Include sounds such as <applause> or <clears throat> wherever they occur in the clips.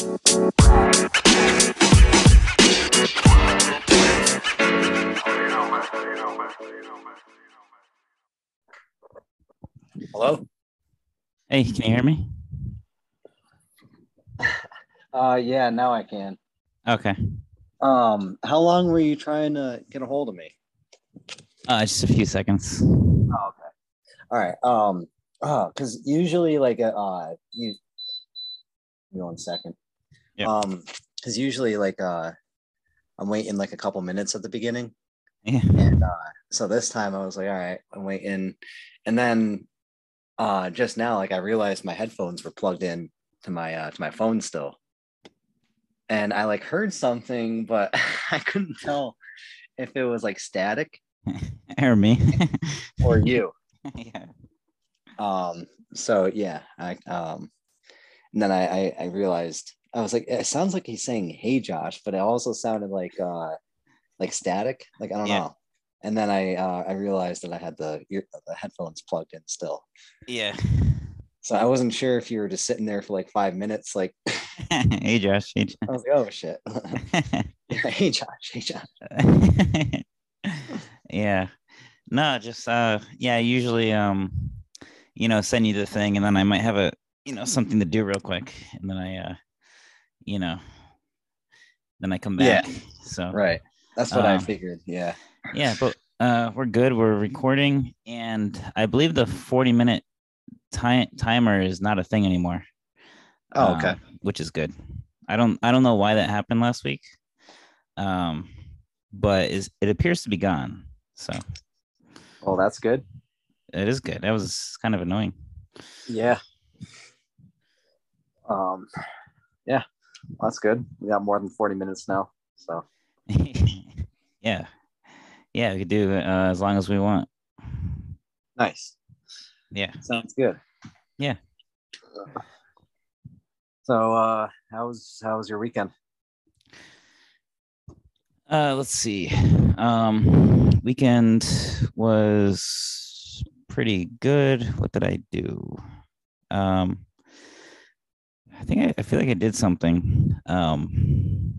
Hello. Hey, can you hear me? Uh, yeah, now I can. Okay. Um, how long were you trying to get a hold of me? Uh, just a few seconds. Oh, okay. All right. Um, oh, because usually like uh, uh, you. Give me one second. Um, because usually like uh, I'm waiting like a couple minutes at the beginning, Yeah. and uh, so this time I was like, all right, I'm waiting, and then uh, just now like I realized my headphones were plugged in to my uh to my phone still, and I like heard something, but <laughs> I couldn't tell if it was like static <laughs> Or me. <laughs> or you. yeah. um so yeah i um and then I, I i realized i was like it sounds like he's saying hey josh but it also sounded like uh like static like i don't Yeah. know and then i uh i realized that i had the ear, the headphones plugged in still Yeah. so i wasn't sure if you were just sitting there for like five minutes like <laughs> <laughs> hey, Josh. Hey, i was like oh shit <laughs> Josh. hey josh hey josh yeah. No, just uh yeah, usually um you know, send you the thing and then I might have a you know something to do real quick and then I uh you know then I come back. Yeah. So right that's what i Um, figured yeah yeah, but uh we're good. We're recording and I believe the 40 minute time timer is not a thing anymore. oh okay um, which is good. I don't I don't know why that happened last week. Um but is it appears to be gone. So well that's good it is good. That was kind of annoying. Yeah. Um, yeah, that's good. We got more than 40 minutes now. So, <laughs> yeah. Yeah, we could do uh, as long as we want. nice. Yeah. Sounds good. Yeah. So, uh, how was, how was your weekend? Uh let's see. Um weekend was pretty good. What did I do? Um I think I, I feel like I did something. Um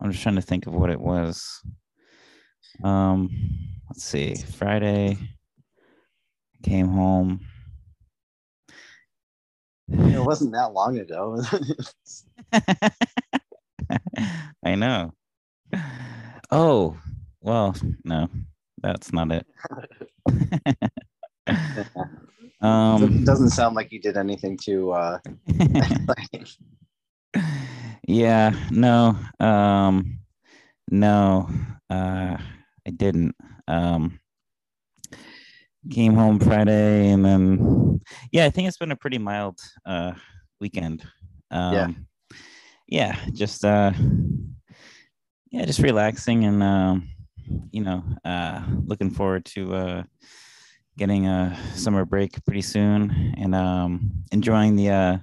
I'm just trying to think of what it was. Um let's see. Friday came home. It wasn't that long ago. <laughs> I know. Oh, well, no, that's not it. <laughs> <laughs> um, it doesn't sound like you did anything to, uh, <laughs> yeah, no, um, no, uh, I didn't. Um, came home Friday and then, yeah, I think it's been a pretty mild, uh, weekend. Um, Yeah. yeah, just, uh, yeah, just relaxing and, um, you know, uh, looking forward to, uh, getting a summer break pretty soon and, um, enjoying the, uh,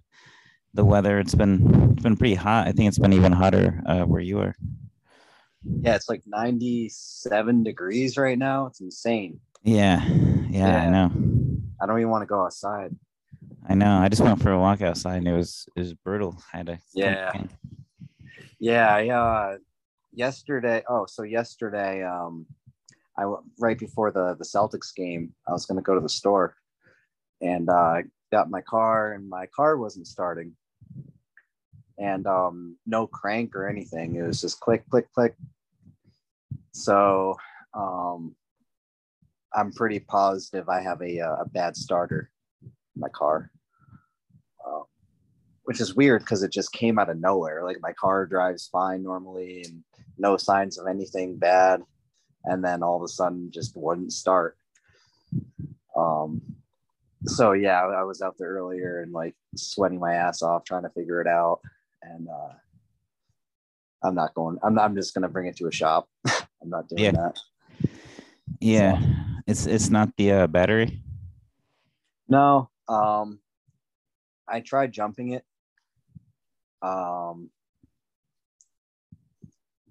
the weather. It's been, it's been pretty hot. I think it's been even hotter, uh, where you are. yeah, it's like 97 degrees right now. It's insane. Yeah, yeah, I know. I don't even want to go outside. I know. I just went for a walk outside and it was it was brutal. I had to Yeah. Yeah, I uh yesterday. Oh, so yesterday, um, I right before the the Celtics game, I was gonna go to the store, and uh, got my car, and my car wasn't starting, and um, no crank or anything. It was just click, click, click. So, um, I'm pretty positive I have a uh, a bad starter in my car. Uh, which is weird because it just came out of nowhere. Like my car drives fine normally and no signs of anything bad. And then all of a sudden just wouldn't start. Um, so yeah, I was out there earlier and like sweating my ass off trying to figure it out. And uh, I'm not going, I'm, not, I'm just going to bring it to a shop. <laughs> I'm not doing Yeah. that. Yeah, it's it's not the uh, battery. No, um, I tried jumping it, um,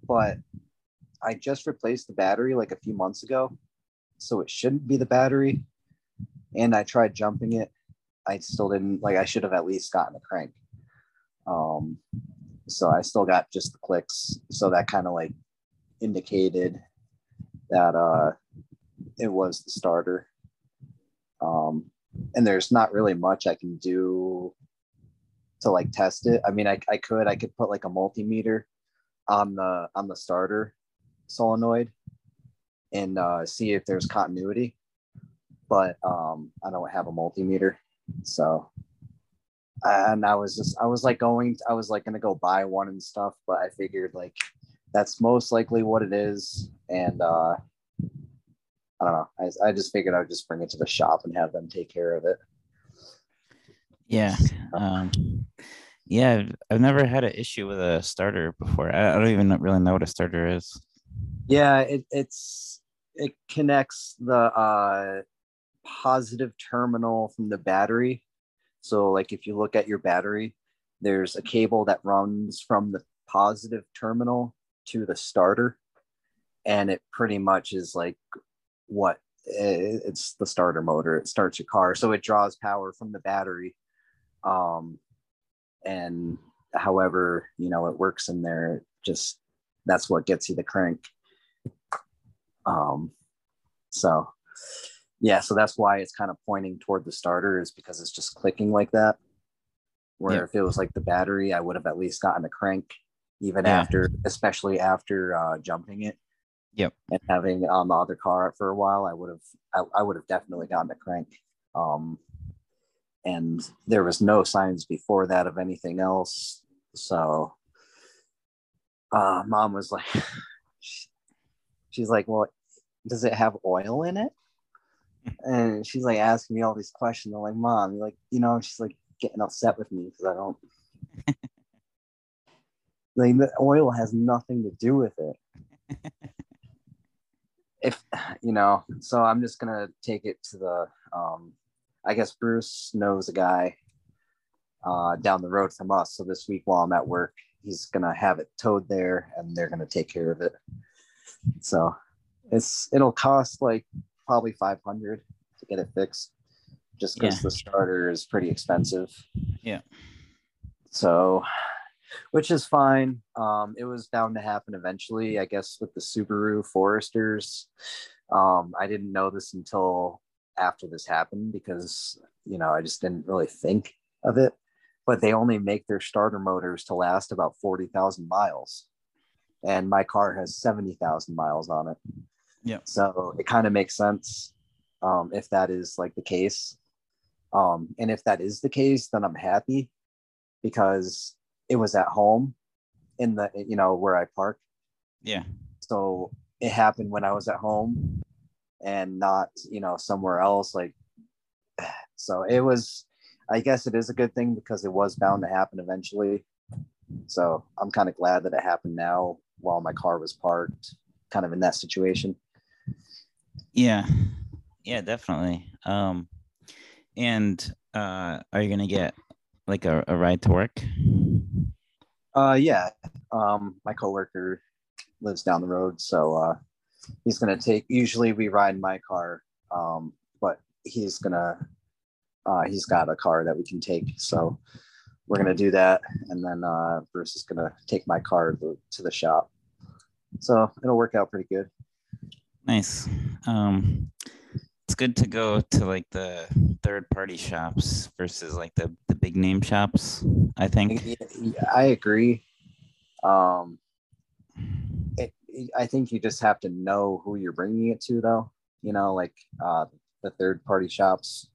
but I just replaced the battery like a few months ago, so it shouldn't be the battery. And I tried jumping it, I still didn't like. I should have at least gotten a crank. Um, so I still got just the clicks. So that kind of like indicated that uh, it was the starter. Um, and there's not really much I can do to like test it. I mean, I, I could I could put like a multimeter on the on the starter solenoid and uh, see if there's continuity, but um, I don't have a multimeter, so and I was just I was like going I was like gonna go buy one and stuff, but I figured like that's most likely what it is, and uh, I don't know. I, I just figured I'd just bring it to the shop and have them take care of it. Yeah. Um, yeah, I've never had an issue with a starter before. I, I don't even really know what a starter is. Yeah, it, it's it connects the uh, positive terminal from the battery. So, like if you look at your battery, there's a cable that runs from the positive terminal to the starter, and it pretty much is like what it's the starter motor. It starts your car, so it draws power from the battery um, and however you know it works in there just that's what gets you the crank um so yeah so that's why it's kind of pointing toward the starter is because it's just clicking like that. Where if it was like the battery i would have at least gotten a crank even yeah. after especially after uh jumping it. Yep. And having it on the other car for a while i would have I, I would have definitely gotten a crank. Um and there was no signs before that of anything else. So uh, mom was like she's like well does it have oil in it <laughs> and she's like asking me all these questions i'm like mom like you know she's like getting upset with me because i don't <laughs> like the oil has nothing to do with it <laughs> if you know so i'm just gonna take it to the um I guess Bruce knows a guy uh, down the road from us. So this week while I'm at work, he's gonna have it towed there, and they're gonna take care of it. So it's it'll cost like probably 500 to get it fixed, just because yeah. the starter is pretty expensive. Yeah. So, which is fine. Um, it was bound to happen eventually, I guess, with the Subaru Foresters. Um, I didn't know this until after this happened because you know I just didn't really think of it. But they only make their starter motors to last about forty thousand miles, and my car has seventy thousand miles on it. Yeah. So it kind of makes sense um, if that is like the case. Um, and if that is the case, then I'm happy because it was at home in the you know where I park. Yeah. So it happened when I was at home and not you know somewhere else like <sighs> so it was i guess it is a good thing because it was bound to happen eventually so i'm kind of glad that it happened now while my car was parked kind of in that situation. Yeah. Yeah definitely. Um and uh are you gonna get like a, a ride to work? Uh yeah. Um my coworker lives down the road so uh he's going to take usually we ride my car um, but he's going to uh, he's got a car that we can take so we're going to do that. And then uh, bruce is going to take my car to, the shop. So it'll work out pretty good. Nice. Um, it's good to go to like the third party shops versus like the, the big name shops i think. I agree. Um, it, I think you just have to know who you're bringing it to, though. You know, like uh, the third party shops,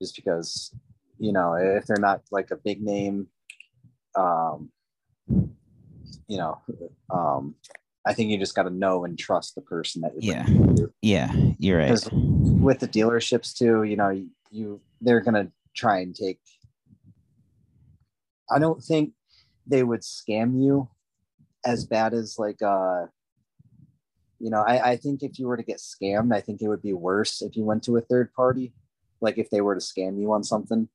just because you know if they're not like a big name, um, you know, um, I think you just got to know and trust the person that you're. Yeah, yeah, you're right. With the dealerships too, you know, you, you they're gonna try and take. I don't think they would scam you as bad as like uh you know I, I think if you were to get scammed i think it would be worse if you went to a third party like if they were to scam you on something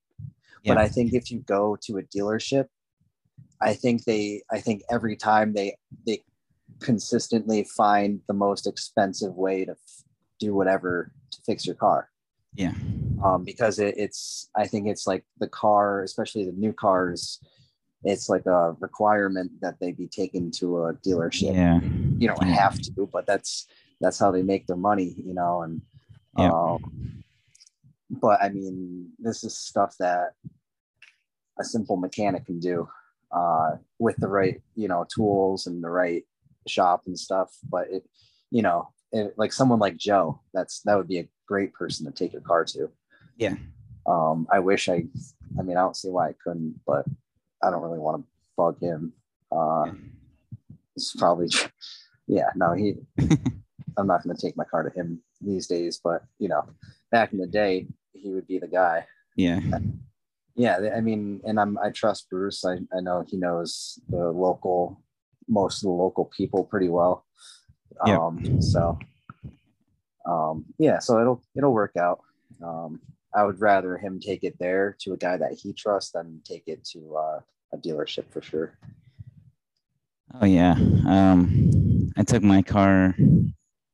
yeah. but i think if you go to a dealership i think they i think every time they they consistently find the most expensive way to f- do whatever to fix your car yeah um because it, it's i think it's like the car especially the new cars it's like a requirement that they be taken to a dealership. Yeah. You don't have to, but that's that's how they make their money, you know. And Yeah. um, but I mean, this is stuff that a simple mechanic can do uh, with the right, you know, tools and the right shop and stuff. But it, you know, it, like someone like Joe, that's that would be a great person to take your car to. Yeah. Um, I wish I, I mean, I don't see why I couldn't, but I don't really want to bug him. Uh, it's probably, yeah, no, he, <laughs> I'm not going to take my car to him these days, but you know, back in the day, he would be the guy. Yeah. Yeah, I mean, and I'm I trust Bruce. I, I know he knows the local, most of the local people pretty well. Yeah. Um, so, um, yeah, so it'll it'll work out. Um, I would rather him take it there to a guy that he trusts than take it to uh, a dealership for sure. Oh yeah. Um, I took my car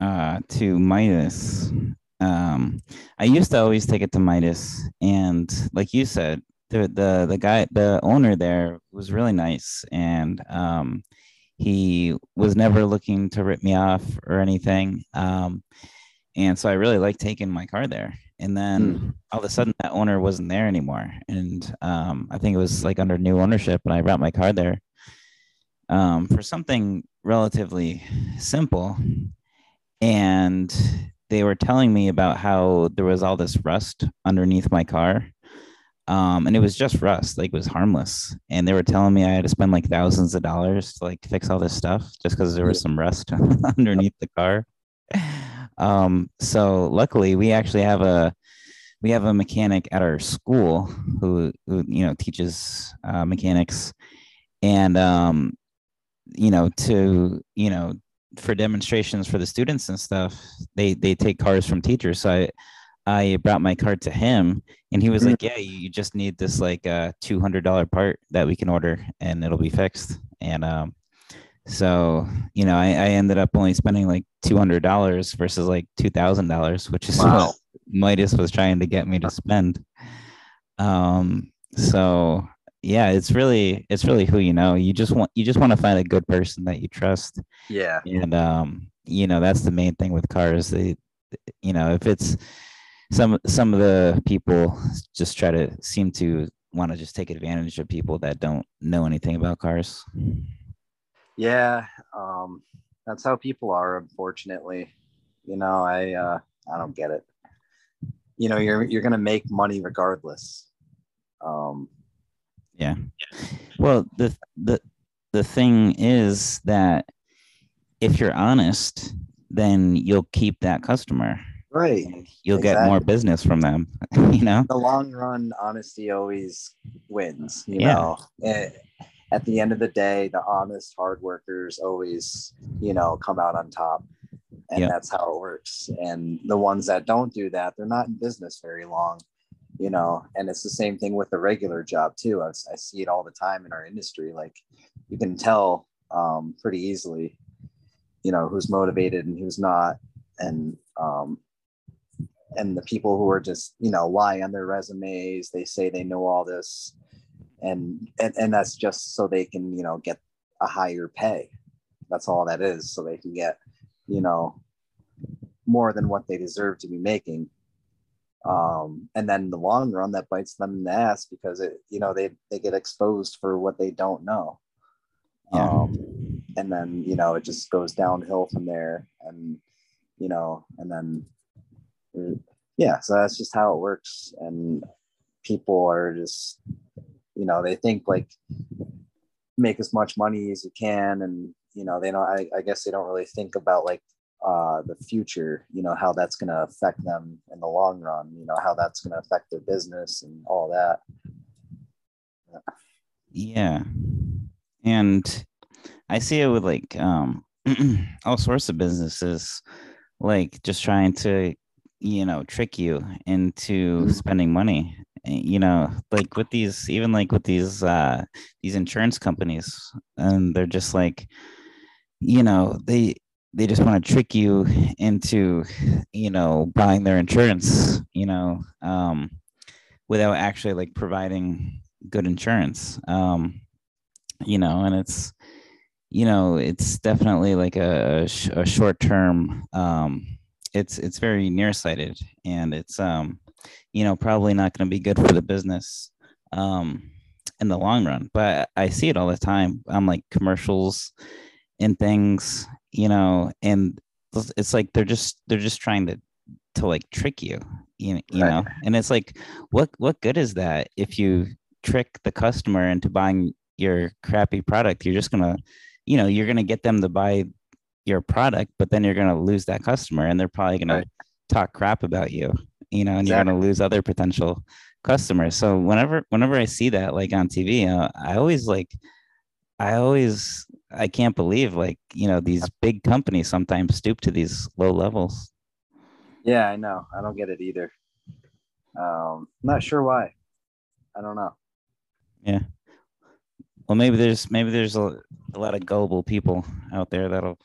uh, to Midas. Um, I used to always take it to Midas, and like you said, the the the guy, the owner there was really nice, and um, he was never looking to rip me off or anything. Um, and so I really liked taking my car there. And then all of a sudden, that owner wasn't there anymore, and um, I think it was like under new ownership, and I brought my car there um, for something relatively simple. And they were telling me about how there was all this rust underneath my car. Um, and it was just rust, like it was harmless. And they were telling me I had to spend like thousands of dollars to like fix all this stuff just because there was some rust <laughs> underneath the car. Um, so luckily we actually have a we have a mechanic at our school who, who you know teaches uh, mechanics and um, you know to you know for demonstrations for the students and stuff they they take cars from teachers. So i i brought my car to him and he was like yeah you just need this like uh $200 part that we can order and it'll be fixed. And um so you know i, I ended up only spending like $200 versus like $2000 which is Wow. what midas was trying to get me to spend. Um so yeah it's really it's really who you know you just want you just want to find a good person that you trust Yeah, and um you know that's the main thing with cars they you know if it's some some of the people just try to seem to want to just take advantage of people that don't know anything about cars yeah. Um, that's how people are, unfortunately. You know, I uh, I don't get it. You know, you're you're gonna make money regardless. Um, yeah well the the the thing is that if you're honest then you'll keep that customer right. you'll get more business from them <laughs> you know the long run, honesty always wins. You Yeah. know, Eh, at the end of the day, the honest hard workers always, you know, come out on top, and Yeah. that's how it works. And the ones that don't do that, they're not in business very long. You know, and it's the same thing with the regular job too. I, I see it all the time in our industry. Like you can tell um, pretty easily, you know, who's motivated and who's not, and um, and the people who are just you know lie on their resumes they say they know all this and and, and that's just so they can you know get a higher pay that's all that is so they can get you know more than what they deserve to be making um and then in the long run that bites them in the ass because it you know they they get exposed for what they don't know. Yeah. um and then you know it just goes downhill from there and you know and then yeah so that's just how it works. And people are just you know they think like make as much money as you can and you know they don't i, I guess they don't really think about like uh the future you know how that's going to affect them in the long run you know how that's going to affect their business and all that Yeah. And I see it with like um <clears throat> all sorts of businesses like just trying to you know trick you into Mhm. spending money Eh, you know like with these even like with these uh these insurance companies and they're just like you know they they just want to trick you into you know buying their insurance you know um without actually like providing good insurance um you know, and it's you know it's definitely like a, a short term. Um, it's it's very nearsighted, and it's um, you know, probably not going to be good for the business. Um, in the long run. But I see it all the time on like commercials and things, you know, and it's like they're just they're just trying to to like trick you, you, you right. know. And it's like what what good is that if you trick the customer into buying your crappy product? You're just to you know, you're to get them to buy your product, but then you're to lose that customer and they're probably going right. talk crap about you, you know, and exactly. you're to lose other potential customers. So whenever whenever I see that like on TV, uh, I always like I always I can't believe like you know these big companies sometimes stoop to these low levels. Yeah, I know. I don't get it either. Um, not sure why. I don't know. Yeah. Well, maybe there's maybe there's a, a lot of gullible people out there that'll,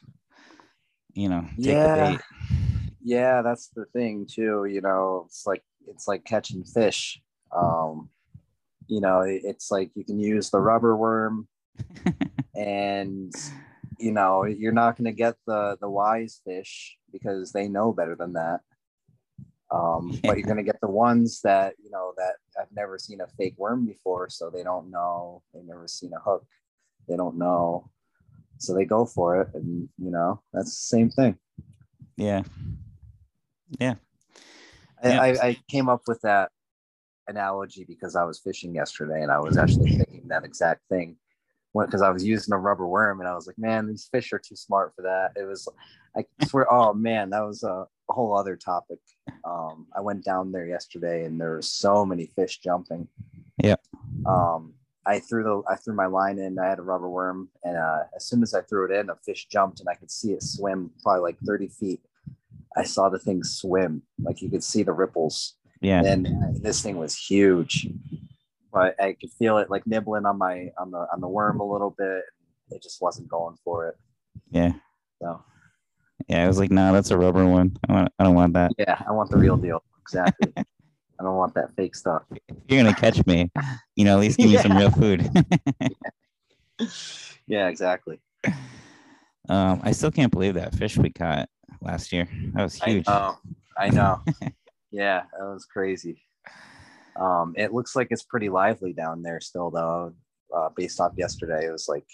you know, yeah, yeah. That's the thing too. You know, it's like it's like catching fish. Um, you know, it's like you can use the rubber worm, and you know you're not going to get the the wise fish because they know better than that. Um, but you're going to get the ones that you know that have never seen a fake worm before, so they don't know. They've never seen a hook. They don't know, so they go for it, and you know that's the same thing. Yeah, yeah. I, I, I came up with that analogy because I was fishing yesterday and I was actually thinking that exact thing because I was using a rubber worm and I was like, man, these fish are too smart for that. It was, I <laughs> swear, oh man, that was a, whole other topic. Um, I went down there yesterday and there were so many fish jumping. Yeah. Um, I threw the I threw my line in. I had a rubber worm, and uh, as soon as I threw it in, a fish jumped, and I could see it swim probably like thirty feet. I saw the thing swim, like you could see the ripples yeah. And this thing was huge, but I could feel it like nibbling on my on the on the worm a little bit. It just wasn't going for it. Yeah. So. Yeah, I was like, no, that's a rubber one. I want, I don't want that. Yeah, I want the real deal. <laughs> Exactly. I don't want that fake stuff. If you're gonna catch me, you know, at least give me <laughs> some real food. yeah. <laughs> yeah, exactly. Um, I still can't believe that fish we caught last year. That was huge. I know. I know. Yeah, that was crazy. Um, it looks like it's pretty lively down there still, though. Uh, based off yesterday, it was like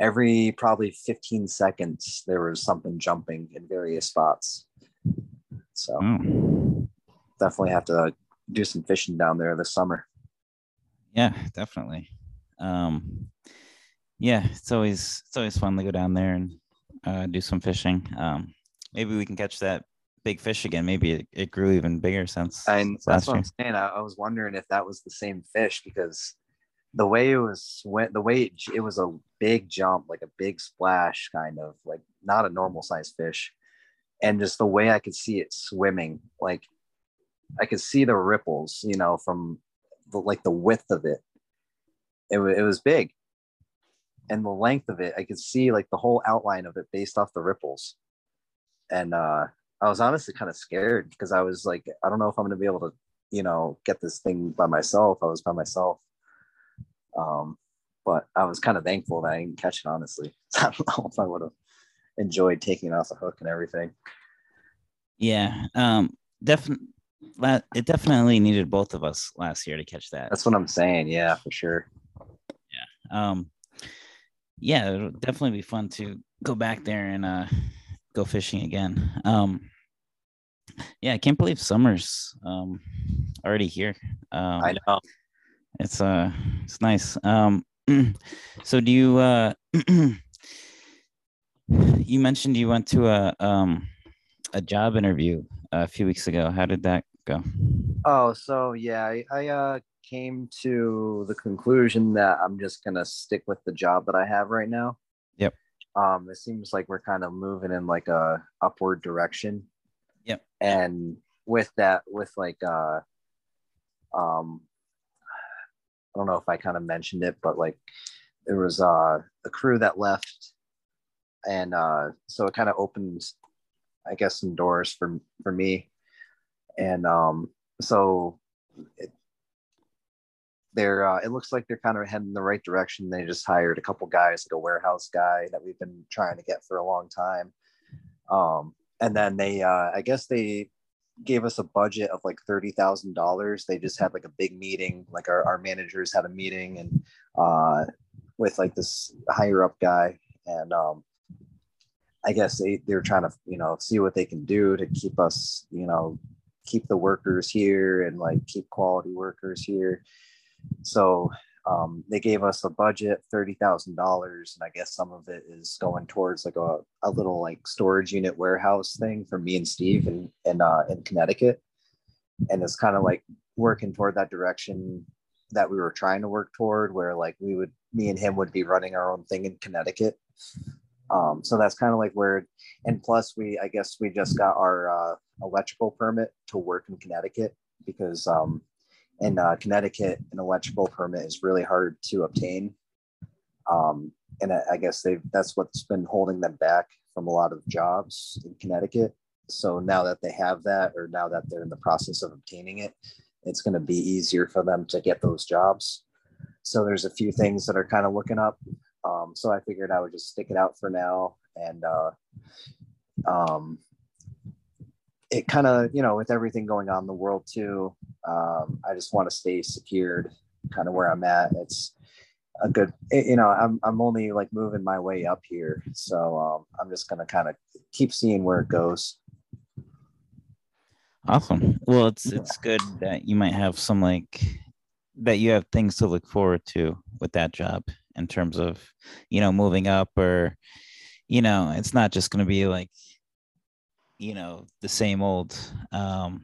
every probably 15 seconds there was something jumping in various spots. So mm. definitely have to do some fishing down there this summer. Yeah, definitely. Um, yeah, it's always it's always fun to go down there and uh, do some fishing. Um, maybe we can catch that big fish again. Maybe it, it grew even bigger since. And that's what year. I'm saying. I, I, was wondering if that was the same fish because the way it was went, the way it, it was a big jump, like a big splash, kind of like not a normal size fish, and just the way I could see it swimming, like I could see the ripples, you know, from the, like the width of it. It, it was big, and the length of it, I could see like the whole outline of it based off the ripples and uh I was honestly kind of scared because I was like, I don't know if I'm going to be able to, you know, get this thing by myself. I was by myself. Um, but I was kind of thankful that I didn't catch it, honestly. <laughs> I don't know if I would have enjoyed taking it off the hook and everything. Yeah. Um, definitely. It definitely needed both of us last year to catch that. That's what I'm saying. Yeah, for sure. Yeah. Um, yeah, it'll definitely be fun to go back there and uh go fishing again. Um, yeah, I can't believe summer's um, already here. Um, I know. It's uh, it's nice. Um, <clears throat> so do you uh, <clears throat> you mentioned you went to a um, a job interview a few weeks ago. How did that go? Oh, so yeah, I, I uh, came to the conclusion that I'm just gonna stick with the job that I have right now um it seems like we're kind of moving in like a upward direction. Yep. And with that with like uh um i don't know if i kind of mentioned it but like there was uh a crew that left and uh so it kind of opened i guess some doors for for me. And um so it, they're uh, it looks like they're kind of heading in the right direction. They just hired a couple guys, like a warehouse guy that we've been trying to get for a long time. Um, and then they, uh, I guess they gave us a budget of like thirty thousand dollars. They just had like a big meeting, like our, our managers had a meeting and uh, with like this higher up guy, and um, I guess they they're trying to you know see what they can do to keep us you know keep the workers here and like keep quality workers here. So um, they gave us a budget thirty thousand dollars, and I guess some of it is going towards like a, a little like storage unit warehouse thing for me and Steve in in, uh, in Connecticut, and it's kind of like working toward that direction that we were trying to work toward, where like we would me and him would be running our own thing in Connecticut. Um, so that's kind of like where, and plus we I guess we just got our uh, electrical permit to work in Connecticut because um, in uh, Connecticut, an electrical permit is really hard to obtain. Um, and I, I guess they that's what's been holding them back from a lot of jobs in Connecticut. So now that they have that, or now that they're in the process of obtaining it, it's going to be easier for them to get those jobs. So there's a few things that are kind of looking up. Um, so I figured I would just stick it out for now and uh, um, it kind of you know with everything going on in the world too um, i just want to stay secured kind of where i'm at. It's a good you know i'm, I'm only like moving my way up here. So um, i'm just going to kind of keep seeing where it goes. Awesome. Well it's it's good that you might have some like that you have things to look forward to with that job in terms of you know moving up or you know it's not just going to be like you know the same old um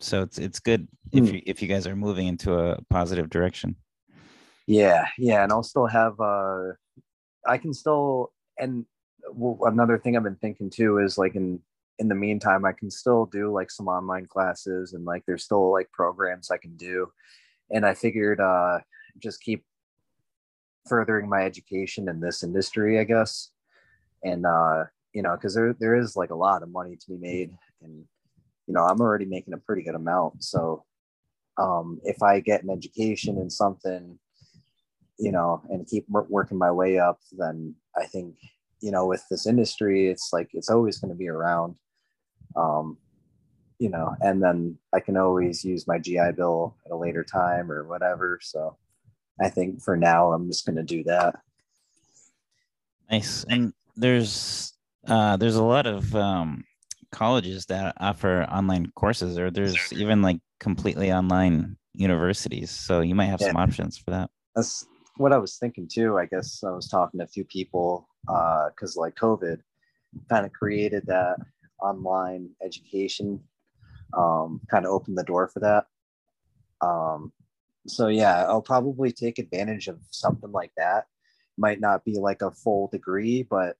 so it's it's good if hmm. you if you guys are moving into a positive direction. Yeah yeah and i'll still have uh i can still and another thing i've been thinking too is like in in the meantime i can still do like some online classes and like there's still like programs i can do. And i figured uh just keep furthering my education in this industry i guess. And uh you know, because there there is like a lot of money to be made, and you know, I'm already making a pretty good amount. So, um, if I get an education in something, you know, and keep working my way up, then I think you know, with this industry, it's like it's always going to be around. Um, you know, and then I can always use my GI Bill at a later time or whatever. So, I think for now, I'm just going to do that. Nice. And there's uh, there's a lot of um, colleges that offer online courses, or there's even like completely online universities. So you might have yeah. some options for that. That's what I was thinking too. I guess I was talking to a few people because uh, like COVID kind of created that online education, um, kind of opened the door for that. Um, so yeah, I'll probably take advantage of something like that. Might not be like a full degree, but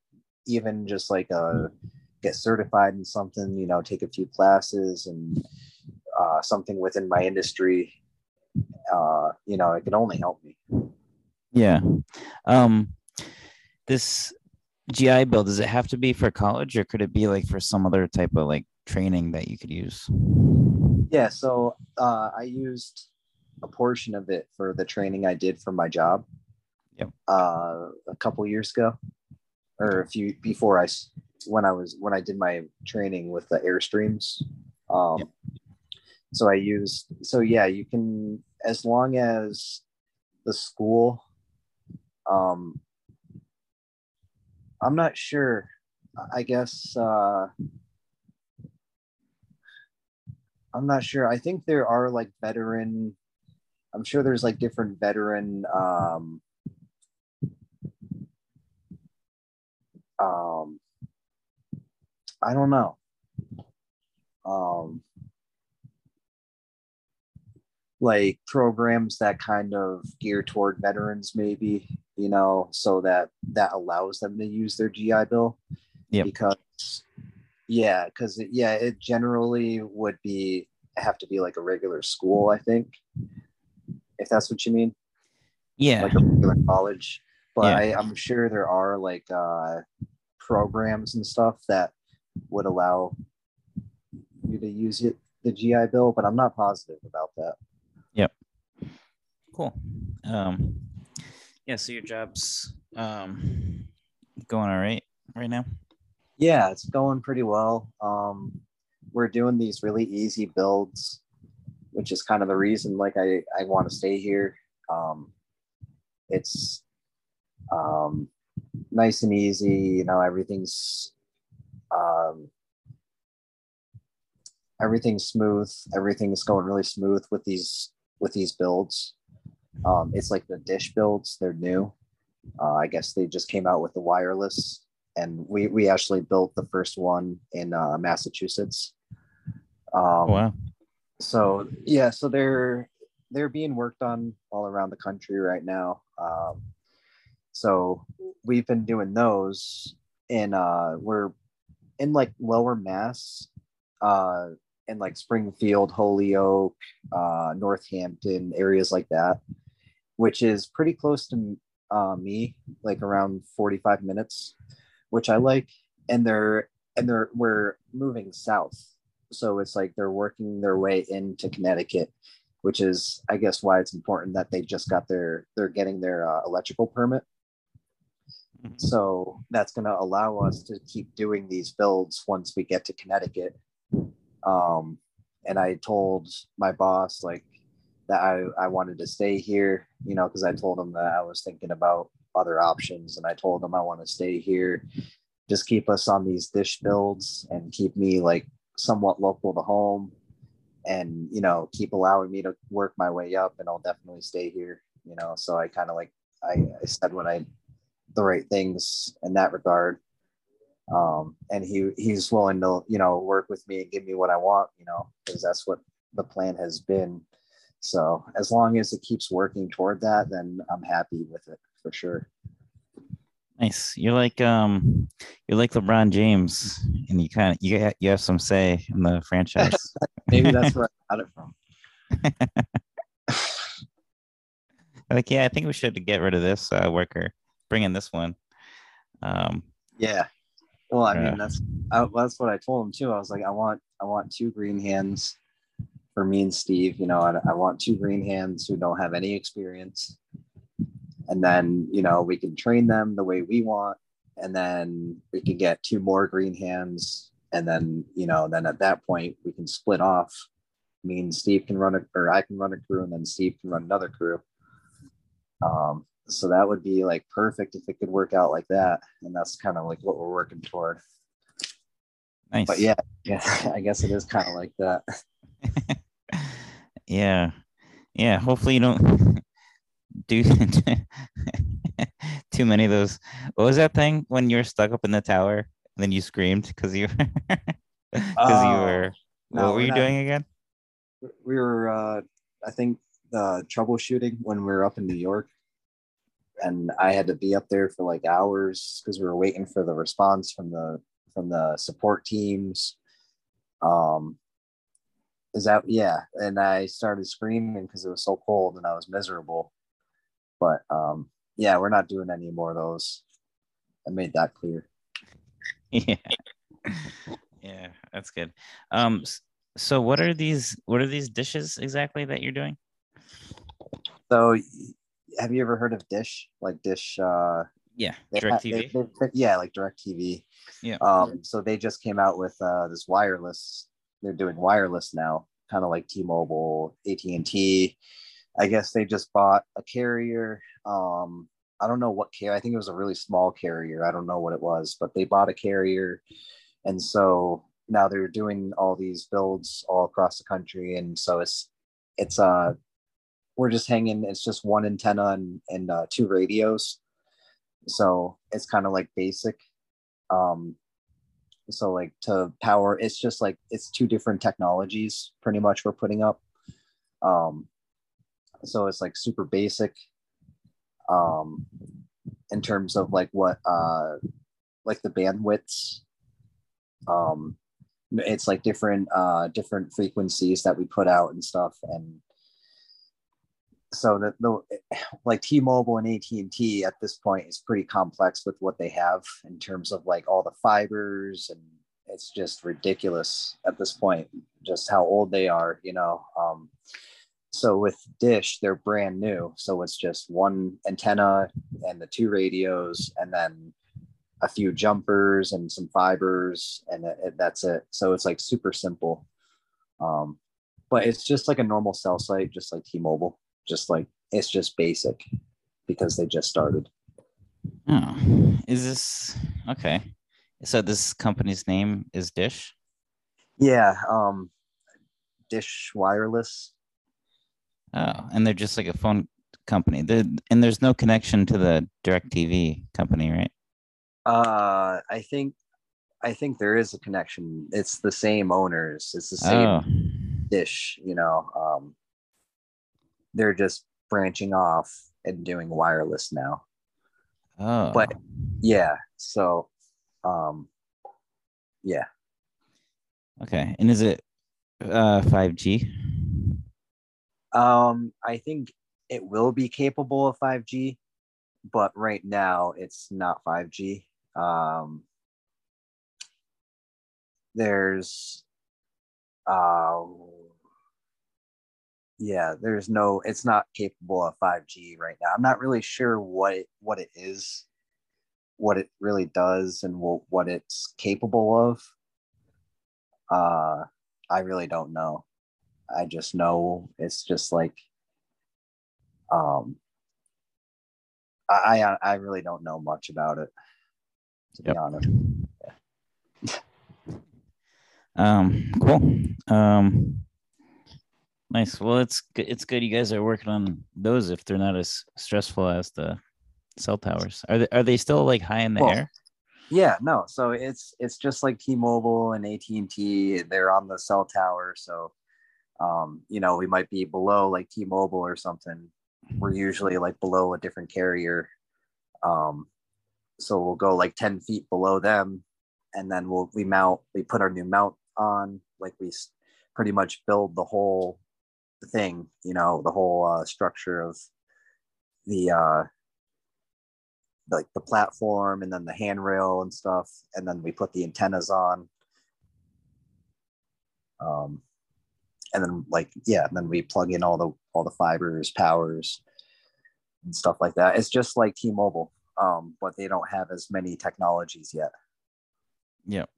even just like uh, get certified in something, you know, take a few classes and uh, something within my industry, uh, you know, it can only help me. Yeah. Um, this GI Bill, does it have to be for college or could it be like for some other type of like training that you could use? Yeah. So uh, I used a portion of it for the training I did for my job. Yep. Uh, a couple years ago or a few before I when I was when I did my training with the Airstreams. Um, yep. So I used so yeah, you can as long as the school. Um, I'm not sure. I guess uh, I'm not sure. I think there are like veteran. I'm sure there's like different veteran um, um, I don't know. Um, like programs that kind of gear toward veterans, maybe you know, so that that allows them to use their GI Bill. Yeah. Because, yeah, because yeah, it generally would be have to be like a regular school, I think, if that's what you mean. Yeah. Like a regular college. But yeah. I, I'm sure there are like uh programs and stuff that would allow you to use it the GI Bill, but I'm not positive about that. Yep. Cool. Um, yeah. So your job's um going all right right now. Yeah, it's going pretty well. Um, we're doing these really easy builds, which is kind of the reason like I I want to stay here. Um, it's um, nice and easy. You know, everything's um, everything's smooth. Everything's going really smooth with these with these builds. Um, it's like the dish builds; they're new. Uh, I guess they just came out with the wireless, and we we actually built the first one in uh, Massachusetts. Um, wow. So yeah, so they're they're being worked on all around the country right now. Um, so we've been doing those, and uh, we're in like Lower Mass, uh, in like Springfield, Holyoke, uh, Northampton, areas like that, which is pretty close to uh, me, like around 45 minutes, which I like. And they're and they're we're moving south, so it's like they're working their way into Connecticut, which is I guess why it's important that they just got their they're getting their uh, electrical permit. Mhm. So that's going to allow us to keep doing these builds once we get to Connecticut. Um, and I told my boss like that I, I wanted to stay here, you know, because I told him that I was thinking about other options and I told him I want to stay here, just keep us on these dish builds and keep me like somewhat local to home and, you know, keep allowing me to work my way up and I'll definitely stay here, you know. So I kind of like I, I said what I the right things in that regard. Um, and he he's willing to you know work with me and give me what I want, you know, because that's what the plan has been. So as long as it keeps working toward that, then I'm happy with it for sure. Nice. You're like um, you're like LeBron James, and you kind of you got, you have some say in the franchise. <laughs> Maybe that's where I got it from. <laughs> like, yeah, I think we should get rid of this uh, worker, bring in this one. Um, Yeah. Well, I mean that's I, that's what I told him too. I was like, I want I want two green hands for me and Steve. You know, I, I want two green hands who don't have any experience, and then you know we can train them the way we want, and then we can get two more green hands, and then you know then at that point we can split off. Me and Steve can run a or I can run a crew, and then Steve can run another crew. Um, so that would be like perfect if it could work out like that and that's kind of like what we're working toward nice. but yeah <laughs> yeah i guess it is kind of like that <laughs> yeah, yeah. Hopefully you don't <laughs> do too many of those. What was that thing when you were stuck up in the tower and then you screamed because you because Oh, you were no, what were we're you not- doing again? we were uh i think uh troubleshooting when we were up in new york and i had to be up there for like hours because we were waiting for the response from the from the support teams um is that yeah and i started screaming because it was so cold and i was miserable but um yeah we're not doing any more of those i made that clear <laughs> Yeah, yeah. That's good. Um. So what are these? What are these dishes exactly that you're doing? so have you ever heard of dish like dish uh Yeah, Direct ha- they- TV. they- yeah, like DirecTV. Yeah. Um, so they just came out with uh, this wireless. They're doing wireless now, kind of like T-Mobile, AT&T. I guess they just bought a carrier. Um, I don't know what carrier. I think it was a really small carrier. I don't know what it was, but they bought a carrier, and so now they're doing all these builds all across the country. And so it's it's uh we're just hanging. It's just one antenna and and uh, two radios. So it's kind of like basic. Um so like to power it's just like it's two different technologies pretty much we're putting up. Um so it's like super basic. Um in terms of like what uh like the bandwidths. Um it's like different uh different frequencies that we put out and stuff and so that the <sighs> like T-Mobile and AT&T at this point is pretty complex with what they have in terms of like all the fibers and it's just ridiculous at this point just how old they are you know um so with Dish, they're brand new. So it's just one antenna and the two radios, and then a few jumpers and some fibers, and that's it. So it's like super simple. Um, but it's just like a normal cell site, just like T-Mobile. Just like it's just basic because they just started. Oh, is this okay? So this company's name is Dish. Yeah, um, Dish Wireless. Oh, and they're just like a phone company. they and there's no connection to the DirecTV company, right? Uh, I think, I think there is a connection. It's the same owners. It's the same Oh, Dish. You know, um, they're just branching off and doing wireless now. oh, But- Yeah. So, um, yeah. okay. And is it uh 5G? Um, I think it will be capable of 5G, but right now it's not 5G. Um, there's, uh, yeah, there's no, it's not capable of 5G right now. I'm not really sure what it, what it is, what it really does, and what, what it's capable of. Uh, I really don't know. I just know it's just like um I I, I really don't know much about it to Yep. be honest. <laughs> Um, cool. Um, nice. Well, it's good. It's good. You guys are working on those if they're not as stressful as the cell towers. Are they? Are they still like high in the Well, air? Yeah, no. So it's it's just like T-Mobile and AT&T. They're on the cell tower, so um, you know, we might be below like T-Mobile or something. We're usually like below a different carrier. Um, so we'll go like 10 feet below them and then we'll we mount we put our new mount on like we pretty much build the whole thing you know the whole uh, structure of the uh like the platform and then the handrail and stuff and then we put the antennas on. Um and then like yeah and then we plug in all the all the fibers powers and stuff like that. It's just like t-mobile um but they don't have as many technologies yet. Yep.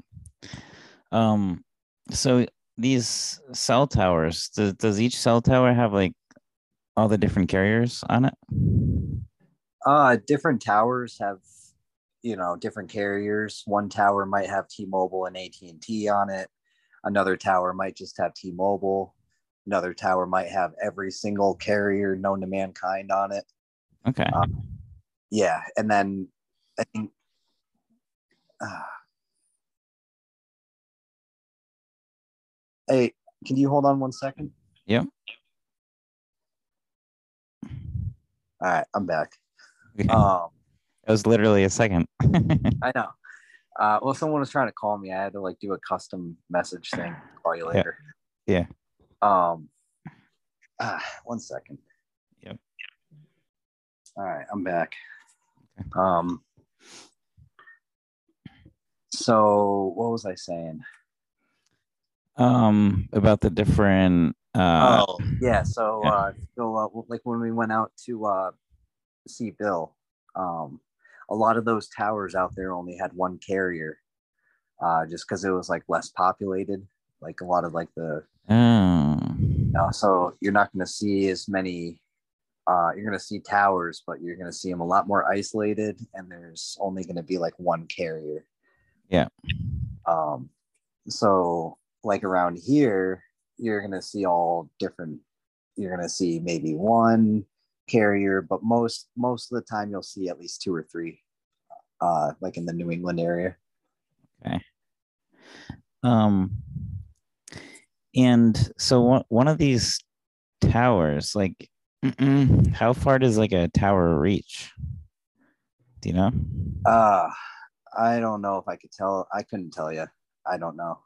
Um, so these cell towers, does, does each cell tower have like all the different carriers on it? Uh, different towers have, you know, different carriers. One tower might have T-Mobile and AT&T on it. Another tower might just have T-Mobile. Another tower might have every single carrier known to mankind on it. Okay. Uh, Yeah, and then I think. Uh, hey, can you hold on one second? Yeah. All right, I'm back. Okay. Um, That was literally a second. <laughs> I know. Uh, well, someone was trying to call me. I had to like do a custom message thing. Call you Yeah. later. Yeah. Um. Ah, one second. Yep. All right, I'm back. Okay. Um. So what was I saying? Um, about the different. Uh, oh, yeah. So, yeah. uh, so uh, like when we went out to uh, see Bill, um, a lot of those towers out there only had one carrier, uh, just because it was like less populated. Like a lot of like the oh, Uh, so you're not going to see as many. Uh, you're going to see towers, but you're going to see them a lot more isolated, and there's only going to be like one carrier. Yeah. Um. So like around here, you're going to see all different. You're going to see maybe one carrier, but most most of the time you'll see at least two or three. Uh, like in the New England area. Okay. Um, and so one one of these towers, like, <clears throat> how far does like a tower reach? Do you know? Uh, I don't know if I could tell. I couldn't tell you. I don't know.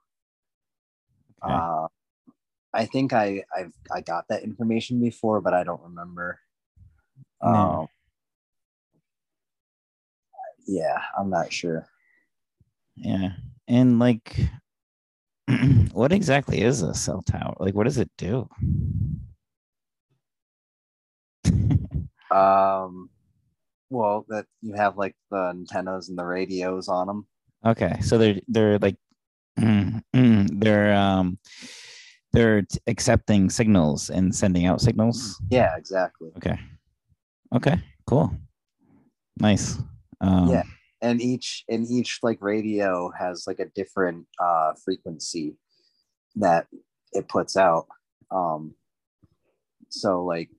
Okay. Uh, I think I I've I got that information before, but I don't remember. No. Um, yeah, I'm not sure. Yeah. And like <clears throat> what exactly is a cell tower? Like what does it do? <laughs> Um, well, that you have like the antennas and the radios on them. Okay, so they're they're like mm, mm, they're um they're t- accepting signals and sending out signals. Yeah, exactly. Okay. Okay. Cool. Nice. Um, Yeah. And each and each like radio has like a different uh frequency that it puts out. Um so like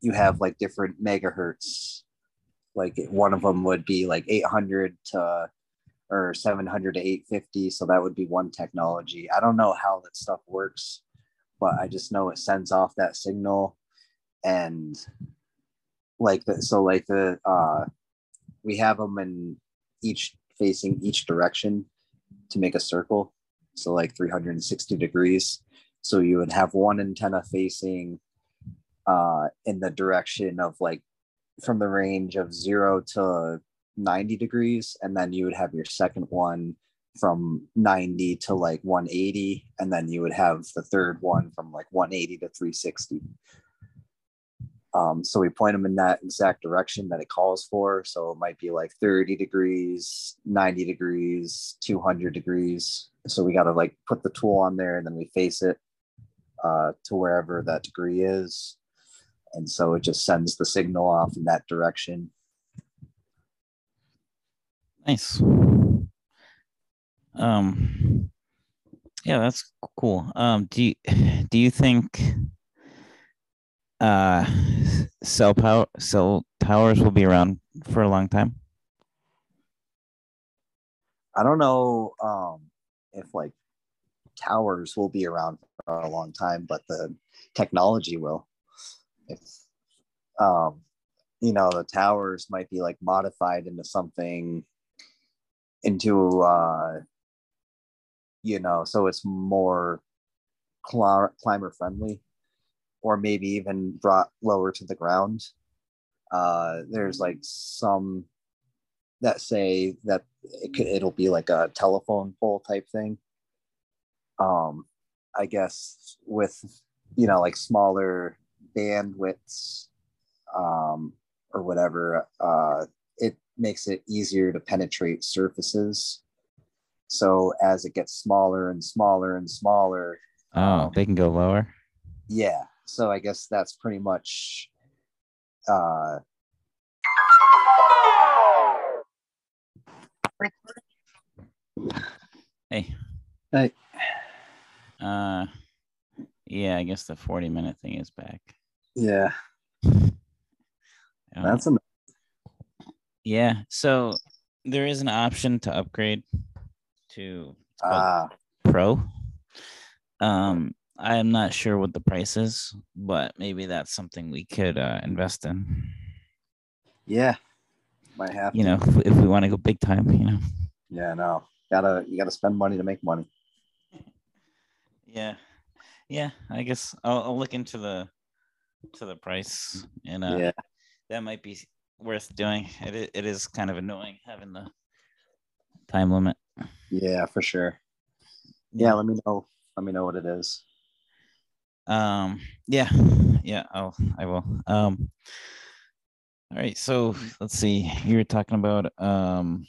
you have like different megahertz. Like one of them would be like 800 to or 700 to 850. So that would be one technology. I don't know how that stuff works, but I just know it sends off that signal and like the, so like the uh we have them in each facing each direction to make a circle so like 360 degrees so you would have one antenna facing uh in the direction of like from the range of 0 to 90 degrees and then you would have your second one from 90 to like 180 and then you would have the third one from like 180 to 360 um, so we point them in that exact direction that it calls for. So it might be like 30 degrees, 90 degrees, 200 degrees. So we got to like put the tool on there and then we face it uh, to wherever that degree is. And so it just sends the signal off in that direction. Nice. Um. Yeah, that's cool. Um. Do you <sighs> do you think uh cell power cell towers will be around for a long time? I don't know um, if like towers will be around for a long time, but the technology will. If um, you know, the towers might be like modified into something into uh, you know, so it's more cl- climber friendly, or maybe even brought lower to the ground. Uh, there's like some that say that it could, it'll be like a telephone pole type thing. Um, I guess with you know like smaller bandwidths um, or whatever, uh, makes it easier to penetrate surfaces. So as it gets smaller and smaller and smaller, Oh, um, they can go lower. yeah. So I guess that's pretty much uh, Hey. Hey. Uh, yeah, I guess the forty minute thing is back. yeah. <laughs> That's a yeah. So there is an option to upgrade to ah Pro. Um, I am not sure what the price is, but maybe that's something we could uh, invest in. yeah. Might have You to. know, if, if we want to go big time, you know. Yeah, no. Gotta you gotta spend money to make money. Yeah, yeah. I guess I'll, I'll look into the to the price, and uh, yeah. that might be worth doing. It it is kind of annoying having the time limit. Yeah, for sure. Yeah, let me know. Let me know what it is. Um. Yeah. Yeah. I'll. I will. Um. All right. So let's see. You were talking about um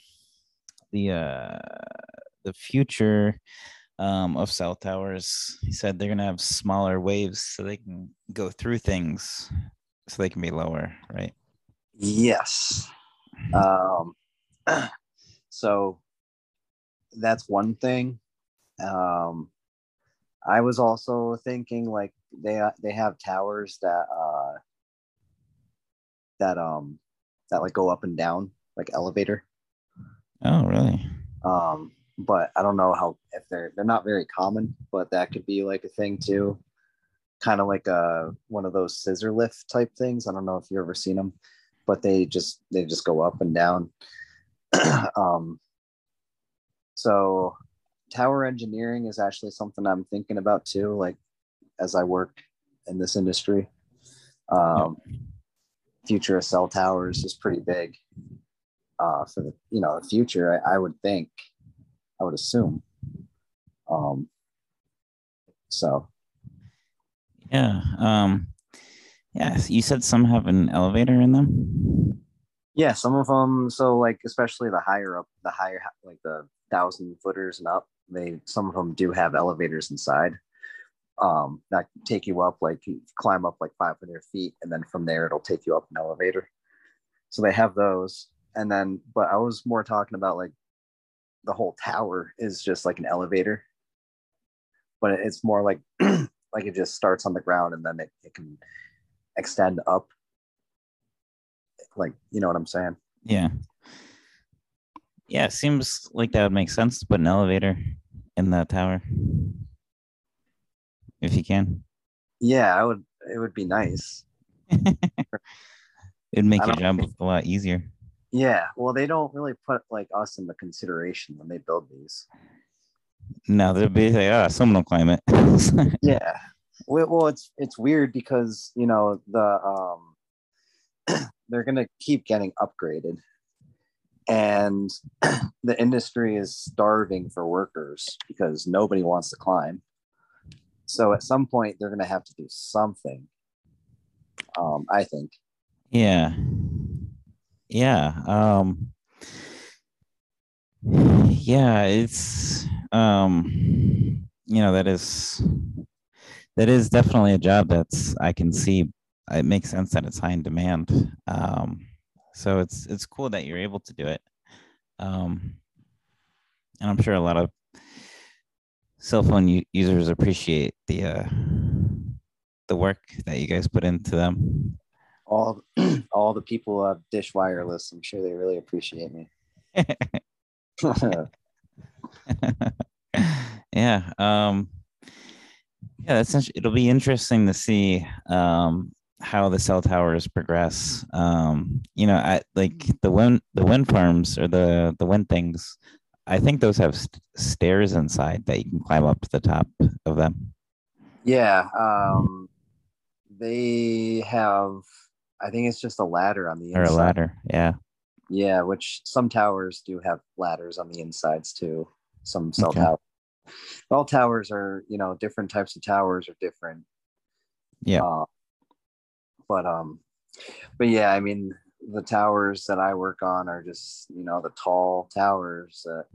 the uh the future um of cell towers. He said they're gonna have smaller waves so they can go through things, so they can be lower, right? Yes. Um <clears throat> so that's one thing. Um I was also thinking like they they have towers that uh that um that like go up and down like elevator. Oh, really? um but i don't know how if they're they're not very common but that could be like a thing too kind of like a one of those scissor lift type things i don't know if you've ever seen them but they just they just go up and down <clears throat> um so tower engineering is actually something i'm thinking about too like as i work in this industry um future of cell towers is pretty big uh, for the you know the future. I, I would think, I would assume. Um, so Yeah. Um. Yeah, you said some have an elevator in them. Yeah, some of them. So like, especially the higher up, the higher like the thousand footers and up, they some of them do have elevators inside. Um, that take you up like you climb up like 500 feet, and then from there it'll take you up an elevator. So they have those, and then but I was more talking about like the whole tower is just like an elevator, but it's more like <clears throat> like it just starts on the ground and then it, it can extend up like you know what i'm saying Yeah. Yeah, it seems like that would make sense to put an elevator in the tower. If you can. yeah i would it would be nice <laughs> It'd make I your job a lot easier. yeah well they don't really put like us in the consideration when they build these No, they'd be like, ah, someone will climb it. yeah well, it's it's weird because you know the um <clears throat> they're gonna keep getting upgraded and <clears throat> the industry is starving for workers because nobody wants to climb so at some point they're gonna have to do something um i think yeah. Yeah. Um yeah, it's um you know, that is that is definitely a job that's I can see it makes sense that it's high in demand. Um so it's it's cool that you're able to do it. Um and I'm sure a lot of cell phone u- users appreciate the uh the work that you guys put into them. all <clears throat> all the people of dish wireless i'm sure they really appreciate me <laughs> <laughs> <laughs> yeah um yeah that's it'll be interesting to see um how the cell towers progress um you know I, like the wind the wind farms or the the wind things i think those have st- stairs inside that you can climb up to the top of them yeah um they have i think it's just a ladder on the inside. or a ladder yeah yeah which some towers do have ladders on the insides too some cell Okay. towers all towers are you know different types of towers are different. Yeah. uh, but um but yeah i mean the towers that i work on are just you know the tall towers that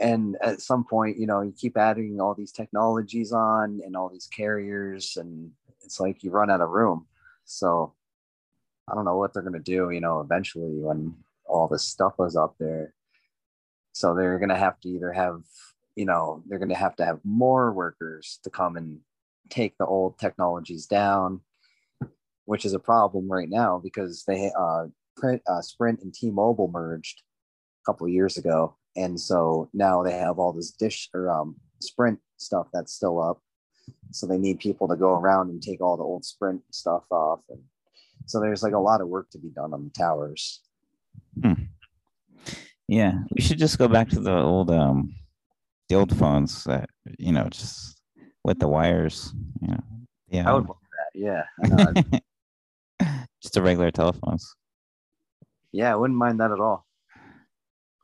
and at some point you know you keep adding all these technologies on and all these carriers and it's like you run out of room. So i don't know what they're going to do you know eventually when all this stuff was up there so they're going to have to either have you know they're going to have to have more workers to come and take the old technologies down which is a problem right now because they uh, print, uh sprint and t-mobile merged a couple of years ago. And so now they have all this dish or um, sprint stuff that's still up. So they need people to go around and take all the old sprint stuff off. And so there's like a lot of work to be done on the towers yeah we should just go back to the old um the old phones that you know just with the wires you know yeah i would want that yeah I know. <laughs> Just the regular telephones. Yeah i wouldn't mind that at all.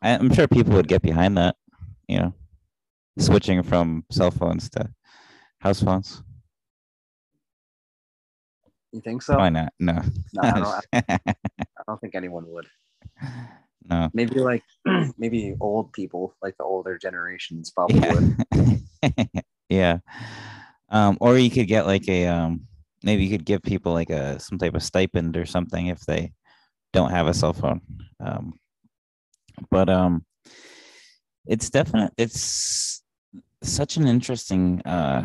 I, i'm sure people would get behind that you know switching from cell phones to house phones. You think so? Why not? No. No, I, don't, I <laughs> don't think anyone would <laughs> no. Maybe like <clears throat> maybe old people like the older generations probably would. Yeah <laughs> yeah. Um or you could get like a um maybe you could give people like a some type of stipend or something if they don't have a cell phone. Um but um it's definite it's such an interesting uh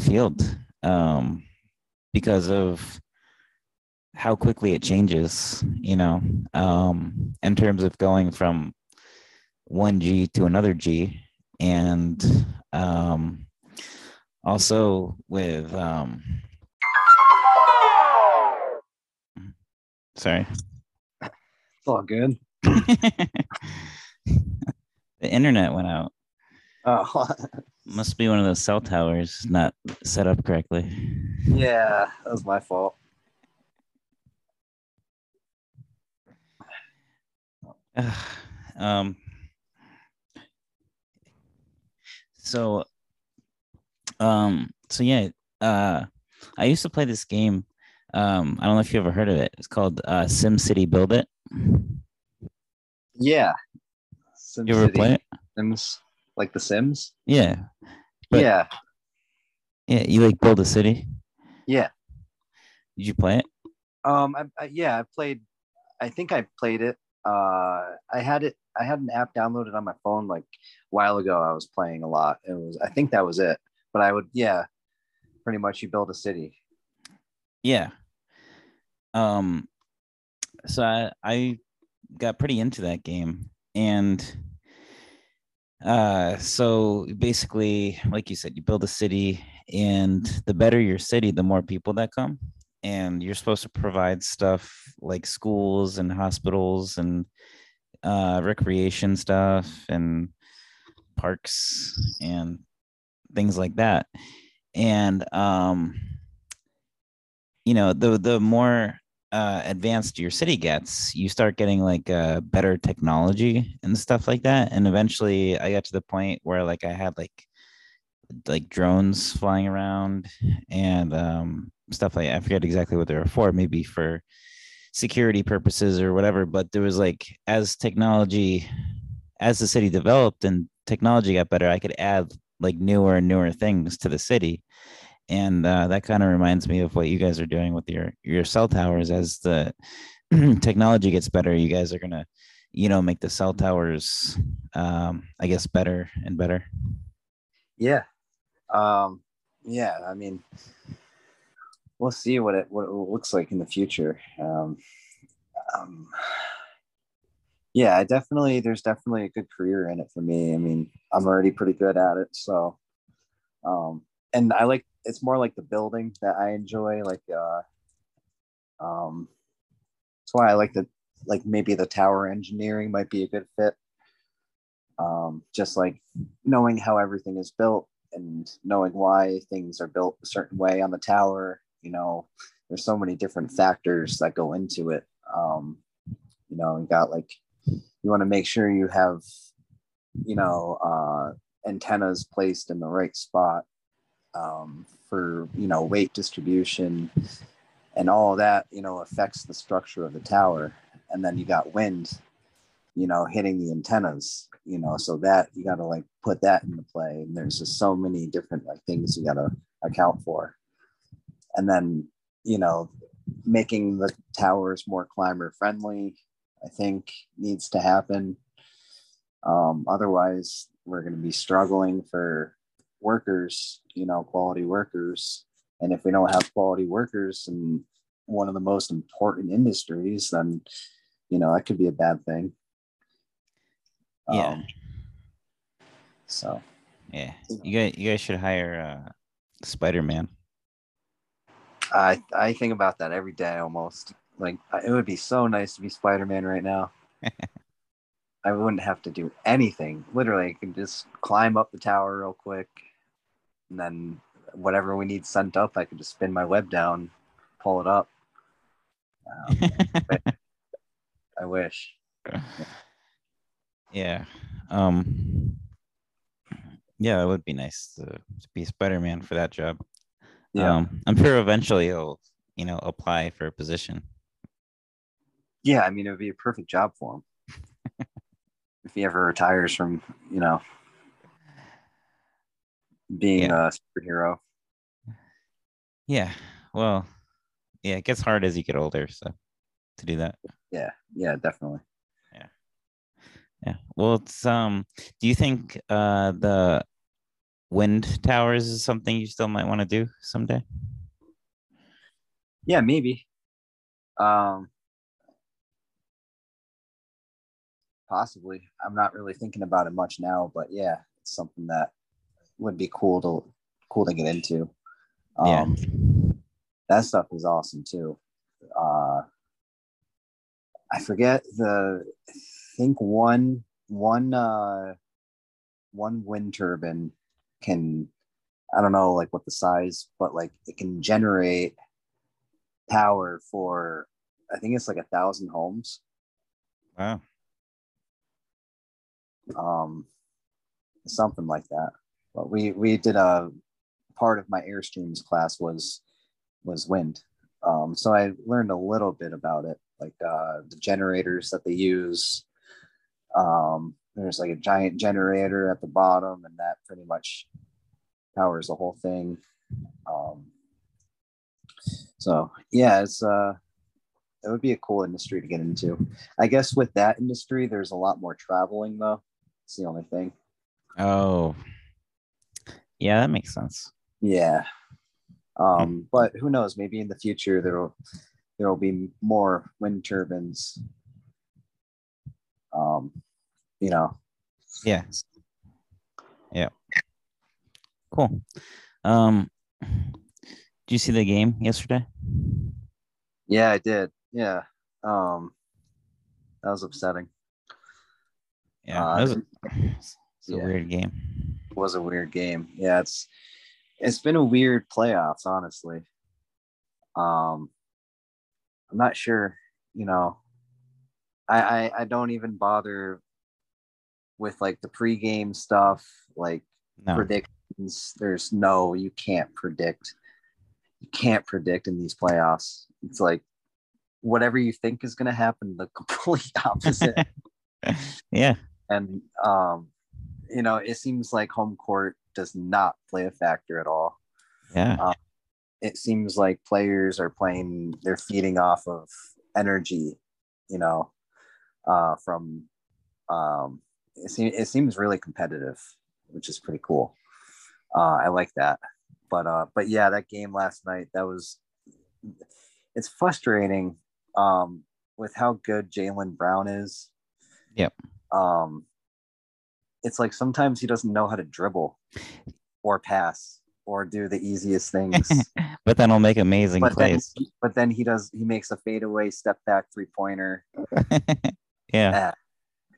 field um because of how quickly it changes you know um in terms of going from 1g to another g. And um also with um sorry. It's all good. <laughs> The internet went out. Oh. <laughs> Must be one of those cell towers not set up correctly. Yeah that was my fault um so um so yeah uh I used to play this game. Um, I don't know if you ever heard of it. It's called uh, Sim City Build It. Yeah. Sim you ever City. play it? Sims, like The Sims. Yeah. But, yeah. Yeah, you like build a city. Yeah. Did you play it? Um, I, I, yeah, I played. I think I played it. Uh, I had it. I had an app downloaded on my phone like a while ago. I was playing a lot. It was. I think that was it. But I would. Yeah, pretty much. You build a city. Yeah. Um. So I I got pretty into that game and uh so basically like you said you build a city and the better your city the more people that come and you're supposed to provide stuff like schools and hospitals and uh, recreation stuff and parks and things like that and um you know the the more uh, advanced your city gets, you start getting like uh, better technology and stuff like that. And eventually, I got to the point where like I had like like drones flying around and um, stuff like I forget exactly what they were for, maybe for security purposes or whatever. But there was like as technology, as the city developed and technology got better, I could add like newer and newer things to the city. And uh, that kind of reminds me of what you guys are doing with your your cell towers. As the <clears throat> technology gets better, you guys are gonna, you know, make the cell towers, um, I guess, better and better. Yeah, um, yeah, I mean, we'll see what it what it looks like in the future. Um, um, yeah, I definitely there's definitely a good career in it for me. I mean, I'm already pretty good at it, so um, and I like it's more like the building that I enjoy. Like, uh, um, that's why I like the like maybe the tower engineering might be a good fit. Um, just like knowing how everything is built and knowing why things are built a certain way on the tower you know there's so many different factors that go into it. Um, you know you got like you want to make sure you have you know uh, antennas placed in the right spot um, for you know weight distribution and all that you know affects the structure of the tower. And then you got wind you know hitting the antennas you know so that you got to like put that into play. And there's just so many different like things you got to account for and then you know making the towers more climber friendly i think needs to happen um, otherwise we're going to be struggling for workers you know quality workers and if we don't have quality workers in one of the most important industries then you know that could be a bad thing yeah. Um, so. Yeah, you guys, you guys should hire uh, Spider Man. I I think about that every day almost. Like it would be so nice to be Spider Man right now. <laughs> I wouldn't have to do anything. Literally, I can just climb up the tower real quick, and then whatever we need sent up, I could just spin my web down, pull it up. Um, I wish. <laughs> Yeah. Um yeah, it would be nice to, to be Spider-Man for that job. Yeah. Um, I'm sure eventually he'll, you know, apply for a position. Yeah, I mean it would be a perfect job for him. <laughs> if he ever retires from, you know, being yeah. a superhero. Yeah. Well, yeah, it gets hard as you get older, so to do that. Yeah, yeah, definitely. Yeah. Yeah. Well, it's um. Do you think uh the wind towers is something you still might want to do someday? Yeah, maybe. Um. Possibly. I'm not really thinking about it much now, but yeah, it's something that would be cool to cool to get into. Um, yeah. That stuff is awesome too. Uh, I forget the I think one one uh one wind turbine can I don't know like what the size, but like it can generate power for I think it's like a thousand homes. Wow. Um something like that. But we we did a part of my airstreams class was was wind. Um, so I learned a little bit about it, like uh, the generators that they use. Um, there's like a giant generator at the bottom, and that pretty much powers the whole thing. Um, so yeah, it's uh, it would be a cool industry to get into. I guess with that industry, there's a lot more traveling though. It's the only thing. Oh, yeah, that makes sense. Yeah. Um, but who knows? Maybe in the future there will there will be more wind turbines. Um, you know. Yeah. Yeah. Cool. Um, did you see the game yesterday? Yeah, I did. Yeah. Um, that was upsetting. Yeah, Uh, it was a, it's a yeah. weird game. It was a weird game. Yeah, it's it's been a weird playoffs, honestly. Um, I'm not sure. You know, I I, I don't even bother with like the pregame stuff, like No, predictions. There's no, you can't predict. You can't predict in these playoffs. It's like whatever you think is going to happen, the <laughs> complete opposite. <laughs> yeah, and um, you know, it seems like home court does not play a factor at all. yeah, It seems like players are playing; they're feeding off of energy, you know, uh, from. Um, it, seems it seems really competitive, which is pretty cool. Uh, I like that, but uh, but yeah, that game last night that was. It's frustrating um, with how good Jaylen Brown is. Yep. Um, it's like sometimes he doesn't know how to dribble or pass or do the easiest things. <laughs> but then he'll make amazing but then, plays. but then he does he makes a fadeaway step back three pointer. <laughs> yeah,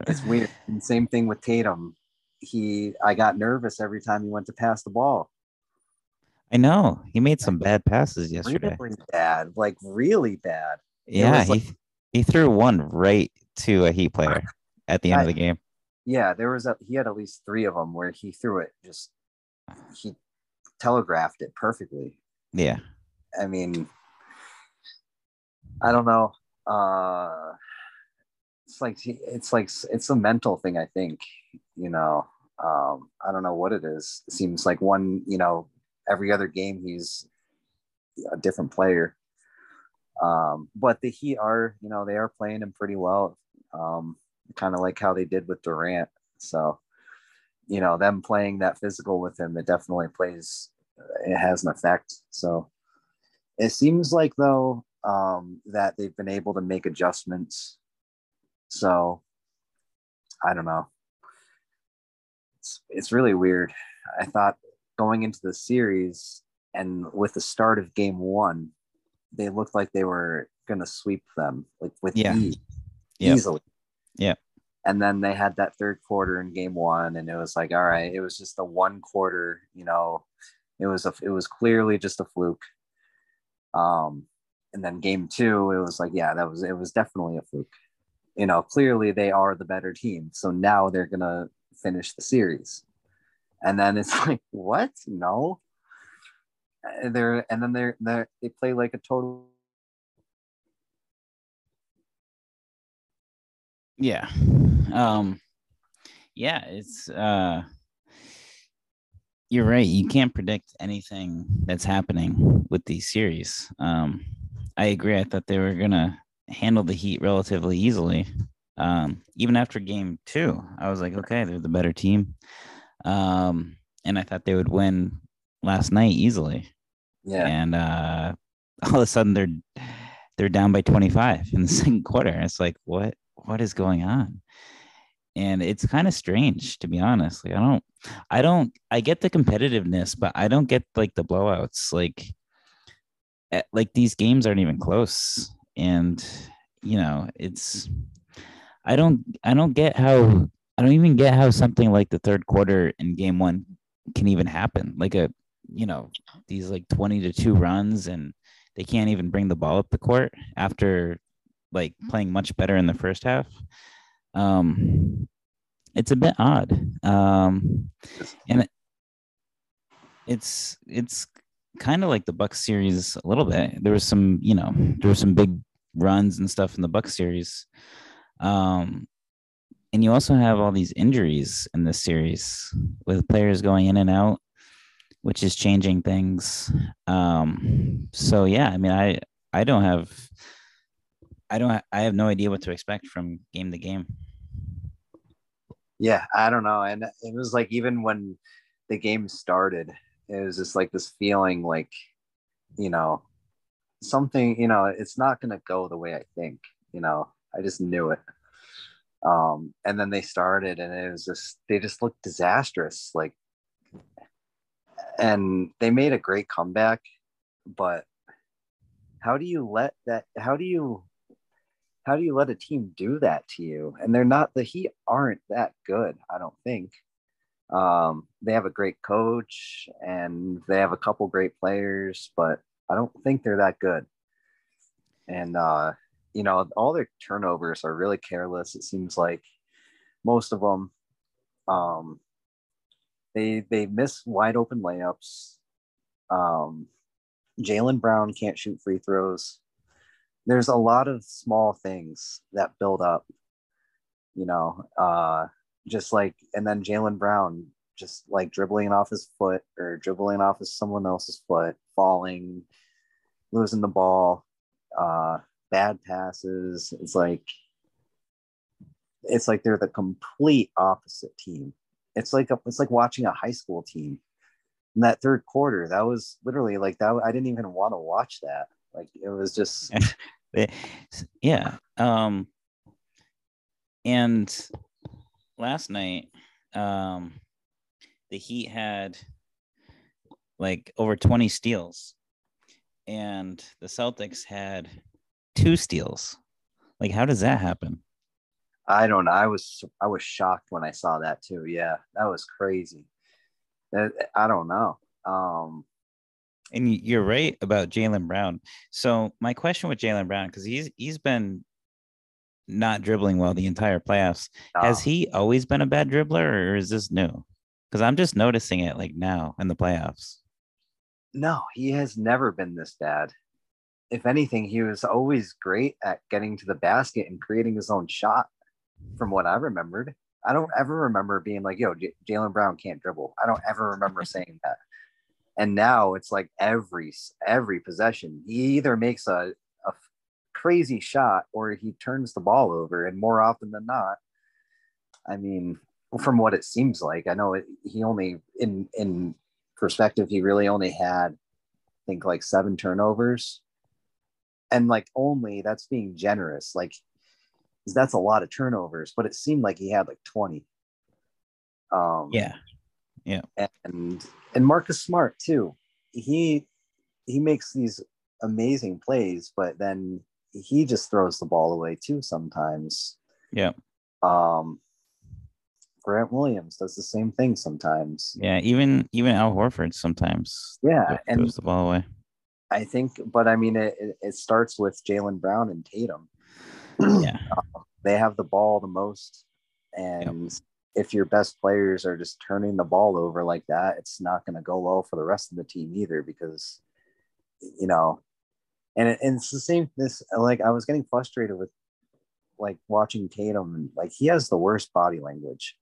It's weird. And same thing with Tatum. He I got nervous every time he went to pass the ball. I know he made some bad passes yesterday. Really bad, like really bad. Yeah, he like- he threw one right to a Heat player at the end of the game. Yeah, there was a he had at least three of them where he threw it just he telegraphed it perfectly. Yeah, I mean, I don't know. Uh, it's like it's like it's a mental thing. I think you know. Um, I don't know what it is. It seems like one, you know, every other game he's a different player. Um, but the Heat are, you know, they are playing him pretty well. Um, kind of like how they did with Durant. So, you know, them playing that physical with him, it definitely plays. It has an effect. So, it seems like though um, that they've been able to make adjustments. So I don't know. It's it's really weird. I thought going into the series and with the start of game one, they looked like they were gonna sweep them like with Yeah. ease, Yep. easily. Yep. And then they had that third quarter in game one, and it was like, all right, it was just a one quarter, you know, it was a it was clearly just a fluke. Um, and then game two, it was like, yeah, that was it was definitely a fluke. You know, clearly they are the better team. So now they're gonna finish the series. And then it's <laughs> like, what? No. And they're and then they're they they play like a total yeah, um, yeah. It's uh, you're right. You can't predict anything that's happening with these series. Um, I agree. I thought they were gonna handle the Heat relatively easily. Um, even after game two, I was like, okay, they're the better team. Um, and I thought they would win last night easily. yeah. And uh, <laughs> all of a sudden they're they're down by 25 in the <laughs> second quarter. It's like, what what is going on? And it's kind of strange to be honest. Like I don't I don't I get the competitiveness, but I don't get like the blowouts. Like eh, like these games aren't even close. And you know, it's I don't I don't get how I don't even get how something like the third quarter in game one can even happen. Like a you know, these like 20 to 2 runs and they can't even bring the ball up the court after like playing much better in the first half. Um it's a bit odd. Um and it- it's it's kind of like the Buck series a little bit. There was some, you know, there were some big runs and stuff in the Buck series. Um, and you also have all these injuries in this series with players going in and out, which is changing things. Um, so yeah, I mean, I I don't have I don't I have no idea what to expect from game to game. Yeah, I don't know, and it was like even when the game started, it was just like this feeling like, you know, something, you know, it's not gonna go the way I think. You know, I just knew it. Um, and then they started, and it was just they just looked disastrous. Like, and they made a great comeback, but how do you let that? How do you? How do you let a team do that to you? And they're not the Heat aren't that good. I don't think. Um, they have a great coach and they have a couple great players, but I don't think they're that good. And uh, you know, all their turnovers are really careless. It seems like most of them, um, they they miss wide open layups. Um, Jaylen Brown can't shoot free throws. There's a lot of small things that build up, you know, uh, just like, and then Jaylen Brown just like dribbling off his foot or dribbling off of someone else's foot, falling, losing the ball. Uh, bad passes. It's like it's like they're the complete opposite team. It's like a, it's like watching a high school team. In that third quarter, that was literally like that. I didn't even want to watch that. Like it was just <laughs> yeah. Um and last night um the Heat had like over 20 steals and the Celtics had two steals. Like, how does that happen? I don't know. I was I was shocked when I saw that too. Yeah, that was crazy. I don't know. Um, and you're right about Jaylen Brown. So my question with Jaylen Brown, because he's he's been not dribbling well the entire playoffs. Has he always been a bad dribbler, or is this new? Because I'm just noticing it like now in the playoffs. No, he has never been this bad if anything, he was always great at getting to the basket and creating his own shot, from what I remembered. I don't ever remember being like, yo, J- Jaylen Brown can't dribble. I don't ever remember <laughs> saying that. And now it's like every every possession, he either makes a crazy shot or he turns the ball over. And more often than not, I mean, from what it seems like, I know it, he only in in perspective, he really only had, I think, like seven turnovers. And like only that's being generous like that's a lot of turnovers but it seemed like he had like 20 um yeah. Yeah. and and marcus smart too. He he makes these amazing plays but then he just throws the ball away too sometimes yeah um grant williams does the same thing sometimes yeah even even al horford sometimes yeah and throws the ball away I think, but I mean, it, it starts with Jaylen Brown and Tatum. Yeah. <clears throat> Um, they have the ball the most. And yep. if your best players are just turning the ball over like that, it's not going to go well for the rest of the team either because, you know, and, it, and it's the same. This, like, I was getting frustrated with like watching Tatum and like he has the worst body language.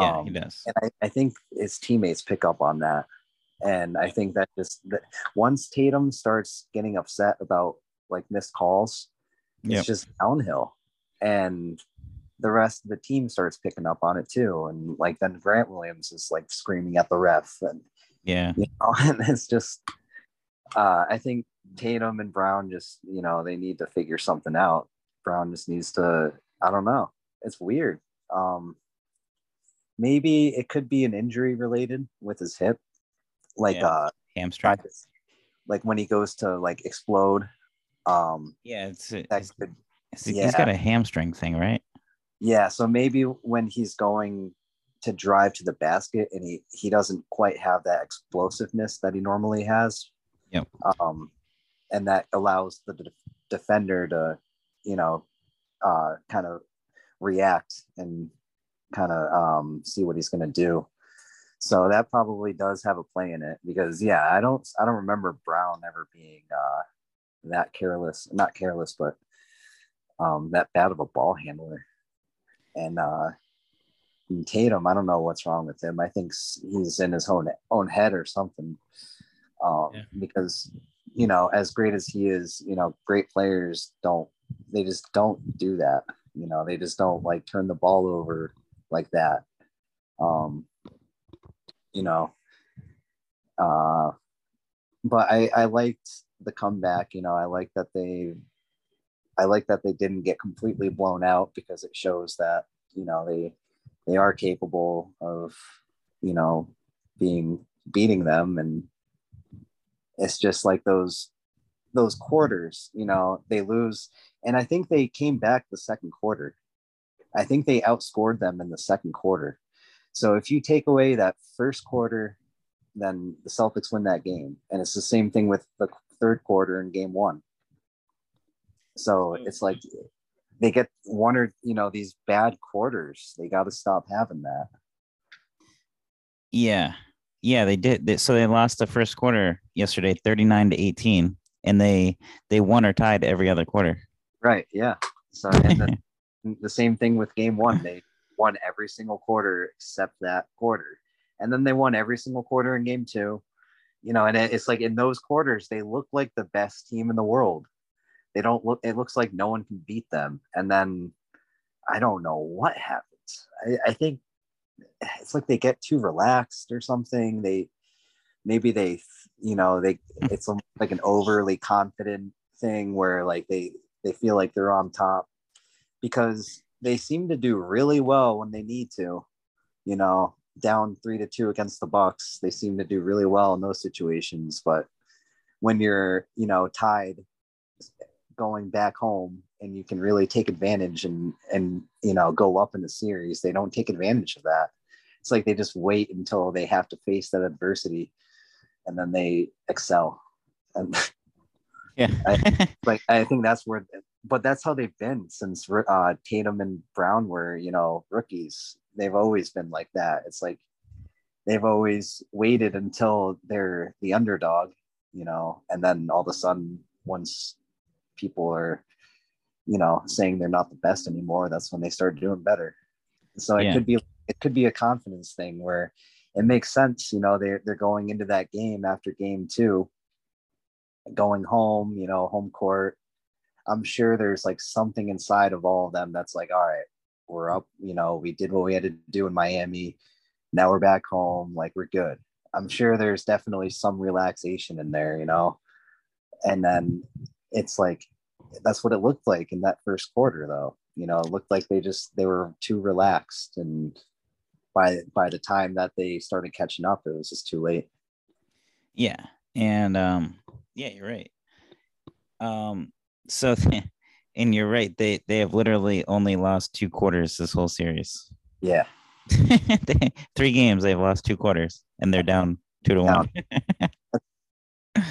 Yeah, um, he does. And I, I think his teammates pick up on that. And I think that just that once Tatum starts getting upset about like missed calls, it's yep. just downhill. And the rest of the team starts picking up on it too. And like then Grant Williams is like screaming at the ref and yeah, <laughs> you know, and it's just uh I think Tatum and Brown just, you know, they need to figure something out. Brown just needs to, I don't know. It's weird. Um maybe it could be an injury related with his hip like yeah. uh hamstring like when he goes to like explode um yeah it's, it's, could, it's yeah. he's got a hamstring thing right yeah so maybe when he's going to drive to the basket and he he doesn't quite have that explosiveness that he normally has yep um and that allows the de- defender to you know uh kind of react and kind of um see what he's going to do So that probably does have a play in it because yeah, I don't I don't remember Brown ever being uh, that careless, not careless, but um, that bad of a ball handler. And uh, Tatum, I don't know what's wrong with him. I think he's in his own own head or something. Um, yeah. Because you know, as great as he is, you know, great players don't they just don't do that. You know, they just don't like turn the ball over like that. Um, you know, uh, but I I liked the comeback. You know, I like that they I like that they didn't get completely blown out because it shows that you know they they are capable of you know being beating them and it's just like those those quarters you know they lose and i think they came back the second quarter i think they outscored them in the second quarter so if you take away that first quarter then the celtics win that game and it's the same thing with the third quarter in game one so it's like they get one or you know these bad quarters. They got to stop having that. Yeah, yeah, they did. They, so they lost the first quarter yesterday, thirty nine to eighteen, and they they won or tied every other quarter. Right. Yeah. So and the, <laughs> the same thing with game one. They won every single quarter except that quarter, and then they won every single quarter in game two. You know, and it's like in those quarters they look like the best team in the world they don't look. It looks like no one can beat them. And then I don't know what happens. I, I think it's like they get too relaxed or something. They maybe they you know they hmm. it's like an overly confident thing where like they they feel like they're on top because they seem to do really well when they need to you know down three to two against the bucks they seem to do really well in those situations but when you're you know tied going back home and you can really take advantage and and you know go up in the series. They don't take advantage of that. It's like they just wait until they have to face that adversity and then they excel. And yeah. <laughs> I, like i think that's where but that's how they've been since uh, tatum and brown were you know rookies. They've always been like that. It's like they've always waited until they're the underdog you know and then all of a sudden once people are, you know, saying they're not the best anymore, that's when they start doing better. So it yeah. could be it could be a confidence thing where it makes sense, you know, they're they're going into that game after game two, going home, you know, home court. I'm sure there's like something inside of all of them that's like, all right, we're up, you know, we did what we had to do in Miami. Now we're back home, like we're good. I'm sure there's definitely some relaxation in there, you know. And then it's like that's what it looked like in that first quarter though. You know it looked like they just they were too relaxed and by by the time that they started catching up it was just too late. Yeah and um yeah you're right. Um so <laughs> and you're right they they have literally only lost two quarters this whole series. Yeah. <laughs> Three games they've lost two quarters and they're down two to one. <laughs>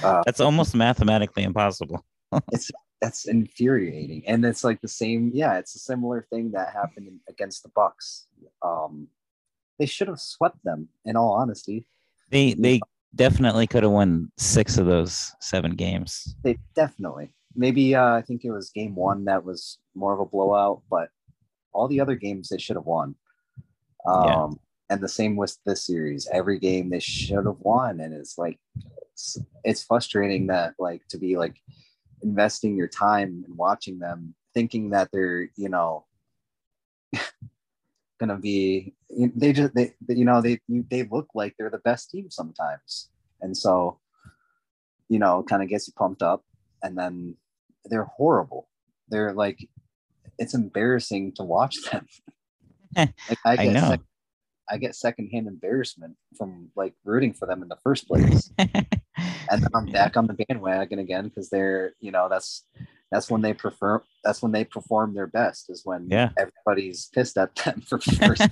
Uh, that's almost mathematically impossible. It's that's infuriating. And it's like the same yeah it's a similar thing that happened against the bucks. Um they should have swept them in all honesty. They they definitely could have won six of those seven games. They definitely. Maybe uh, i think it was game one that was more of a blowout but all the other games they should have won um yeah. and the same with this series. Every game they should have won and it's like it's, it's frustrating that like to be like investing your time and watching them, thinking that they're, you know, <laughs> gonna be they just they you know they they look like they're the best team sometimes. And so you know kind of gets you pumped up and then they're horrible. They're like it's embarrassing to watch <laughs> them. <laughs> Like I, I know. I get secondhand embarrassment from like rooting for them in the first place. <laughs> And then I'm back on the bandwagon again because they're you know that's that's when they prefer that's when they perform their best is when yeah. everybody's pissed at them for <laughs> first.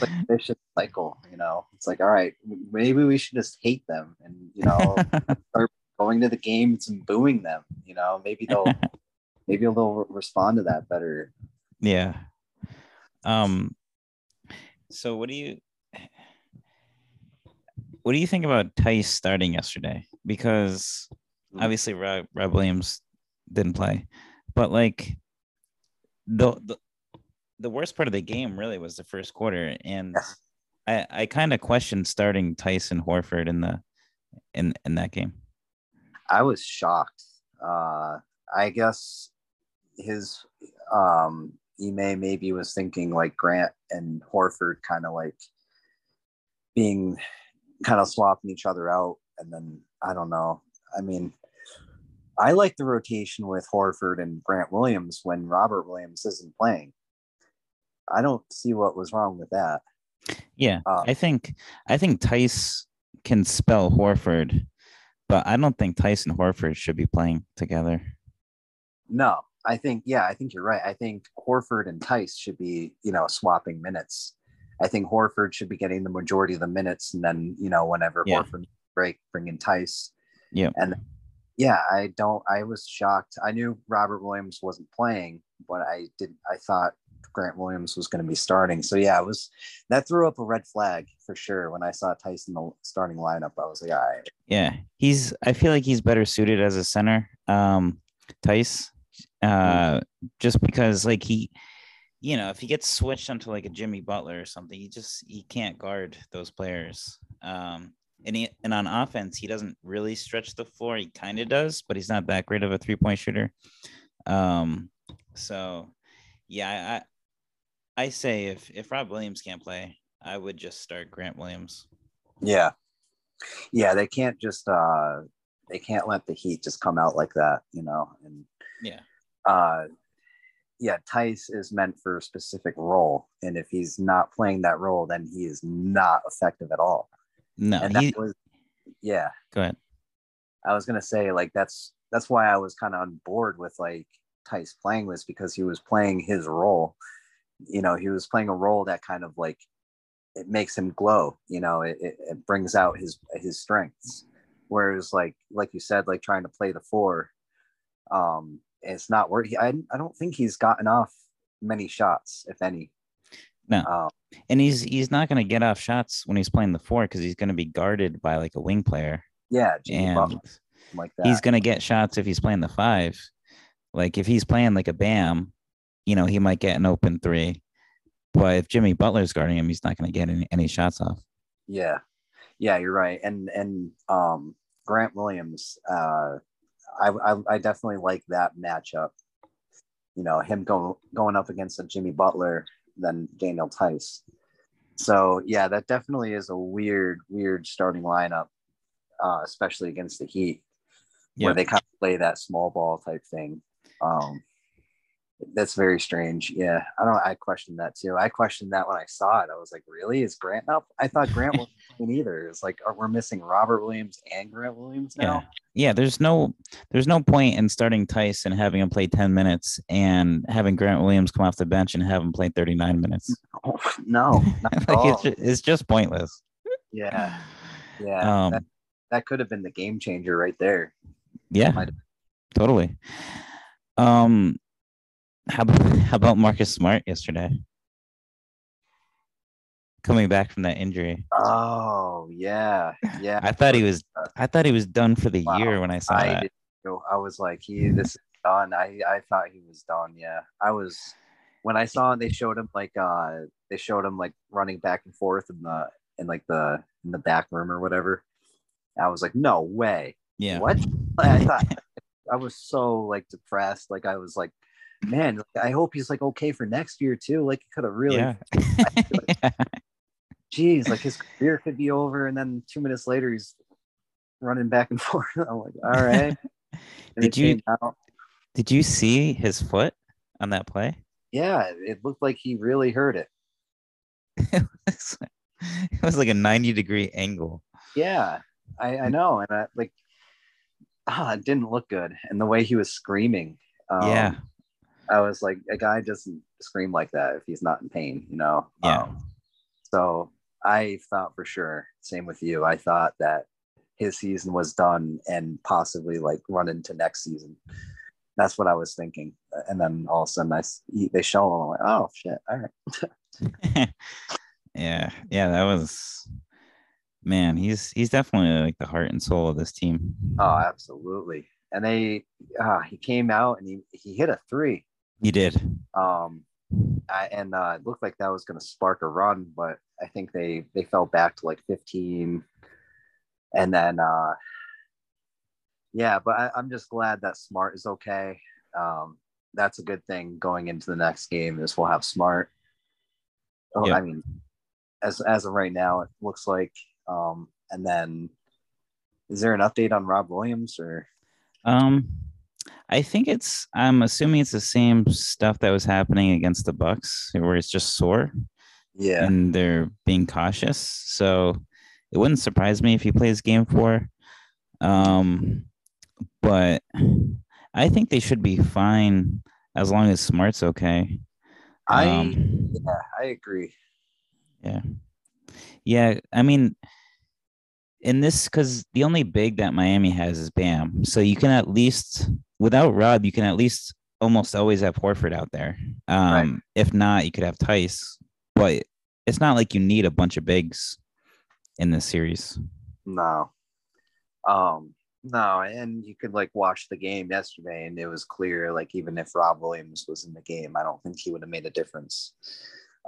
Like vicious cycle you know? It's like all right maybe we should just hate them and you know <laughs> start going to the games and booing them you know? Maybe they'll maybe they'll respond to that better. Yeah. Um so what do you what do you think about Theis starting yesterday? Because Mm. obviously Rob, Rob Williams didn't play, but like the, the the worst part of the game really was the first quarter, and. I I kind of questioned starting Tyson Horford in the in in that game. I was shocked. Uh, I guess his um, Ime maybe was thinking like Grant and Horford kind of like being kind of swapping each other out. And then I don't know. I mean, I like the rotation with Horford and Grant Williams when Robert Williams isn't playing. I don't see what was wrong with that. Yeah, Uh, I think I think Theis can spell Horford, but I don't think Tyson Horford should be playing together. No, I think yeah, I think you're right. I think Horford and Theis should be, you know, swapping minutes. I think Horford should be getting the majority of the minutes, and then you know, whenever Yeah. Horford break, bring in Theis. Yep. And yeah, I don't. I was shocked. I knew Robert Williams wasn't playing, but I didn't. I thought Grant Williams was going to be starting. So yeah, it was that threw up a red flag for sure when I saw Theis in the starting lineup. I was like, all right, Yeah, he's. I feel like he's better suited as a center, um, Theis, uh, just because like he, you know, if he gets switched onto like a Jimmy Butler or something, he just he can't guard those players. Um, and he and on offense, he doesn't really stretch the floor. He kind of does, but he's not that great of a three point shooter. Um, so yeah, I I say if if Rob Williams can't play, I would just start Grant Williams. Yeah. Yeah, they can't just uh they can't let the heat just come out like that, you know. And Yeah. Uh yeah, Theis is meant for a specific role. And if he's not playing that role, then he is not effective at all. No, and he that was yeah. go ahead. I was gonna say like that's that's why I was kind of on board with like Theis playing was because he was playing his role. You know, he was playing a role that kind of like it makes him glow. You know, it, it, it brings out his his strengths. Whereas like like you said, like trying to play the four, um, it's not worth. I I don't think he's gotten off many shots, if any. No. Um, And he's he's not going to get off shots when he's playing the four because he's going to be guarded by like a wing player, yeah, Jimmy and Butler, like that. he's going to get shots if he's playing the five. Like if he's playing like a Bam, you know, he might get an open three. But if Jimmy Butler's guarding him, he's not going to get any, any shots off. Yeah, yeah, you're right. And and um, Grant Williams, uh, I, I I definitely like that matchup. You know, him going going up against a Jimmy Butler than Daniel Theis. So yeah, that definitely is a weird, weird starting lineup, uh, especially against the Heat, where they kind of play that small ball type thing. Um, that's very strange. Yeah, I don't. I questioned that too. I questioned that when I saw it. I was like, "Really? Is Grant up?" I thought Grant wasn't <laughs> playing either. It's like, are we're missing Robert Williams and Grant Williams now? Yeah, yeah, there's no there's no point in starting Theis and having him play 10 minutes and having Grant Williams come off the bench and have him play 39 minutes. no, <laughs> not <laughs> like it's, ju- it's just pointless. yeah, yeah. Um, that, that could have been the game changer right there. yeah, totally. Um, how about <laughs> how about Marcus Smart yesterday? Coming back from that injury, Oh yeah, yeah. I thought he was I thought he was done for the Wow. year when I saw I that. I was like, he this is done. I I thought he was done. Yeah, I was when I saw him. They showed him like uh they showed him like running back and forth in the in like the in the back room or whatever. I was like, no way. Yeah, What? <laughs> I thought I was so like depressed. Like I was like, man, like, I hope he's like okay for next year too. Like he could have really, yeah. <laughs> geez, <laughs> like his career could be over, and then two minutes later he's running back and <laughs> forth. I'm like, all right. Did you- out- Did you see his foot on that play? Yeah, it looked like he really hurt it. it was like a 90 degree angle. Yeah, I, I know, and I like, ah, it didn't look good, and the way he was screaming. Um, yeah. I was like, a guy doesn't scream like that if he's not in pain, you know. Yeah. Um, so I thought for sure, same with you. I thought that his season was done and possibly like run into next season. That's what I was thinking. And then all of a sudden, I they show him. I'm like, oh shit! All right. <laughs> yeah. Yeah. That was man, he's he's definitely like the heart and soul of this team. Oh, absolutely. And they, uh, he came out and he he hit a three. He did. Um, I, and uh, it looked like that was going to spark a run, but I think they they fell back to like 15, and then uh, yeah. But I, I'm just glad that Smart is okay. Um, that's a good thing going into the next game. Is we'll have Smart. Oh, Yeah. I mean, as as of right now, it looks like. Um, and then, is there an update on Rob Williams or? Um, I think it's. I'm assuming it's the same stuff that was happening against the Bucks, where it's just sore Yeah, and they're being cautious. So it wouldn't surprise me if he plays Game Four. Um, but I think they should be fine as long as Smart's okay. I Um, yeah I agree. Yeah, yeah, I mean, in this, because the only big that Miami has is Bam. So you can at least, without Rob, you can at least almost always have Horford out there. Um, Right. If not, you could have Theis, but it's not like you need a bunch of bigs in this series. No. Um, no, and you could like watch the game yesterday and it was clear, like even if Rob Williams was in the game, I don't think he would have made a difference.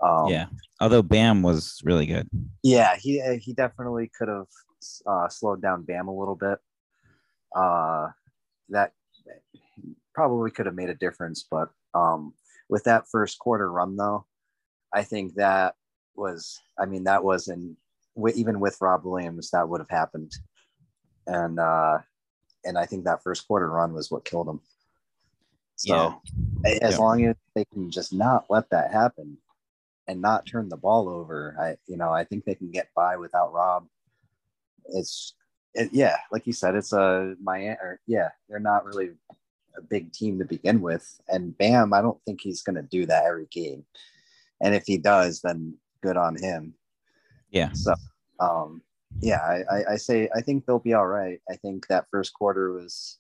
Um, yeah. Although Bam was really good. yeah, he he definitely could have uh, slowed down Bam a little bit. Uh, that probably could have made a difference, but um, with that first quarter run though, I think that was, I mean, that was in even with Rob Williams, that would have happened, and uh, and I think that first quarter run was what killed him. So Yeah. as Yeah. long as they can just not let that happen and not turn the ball over, I you know I think they can get by without Rob. It's it, yeah, like you said, it's a Miami. Or, yeah, they're not really a big team to begin with, and Bam, I don't think he's going to do that every game. And if he does, then good on him. Yeah. So, um, yeah, I, I, I say I think they'll be all right. I think that first quarter was.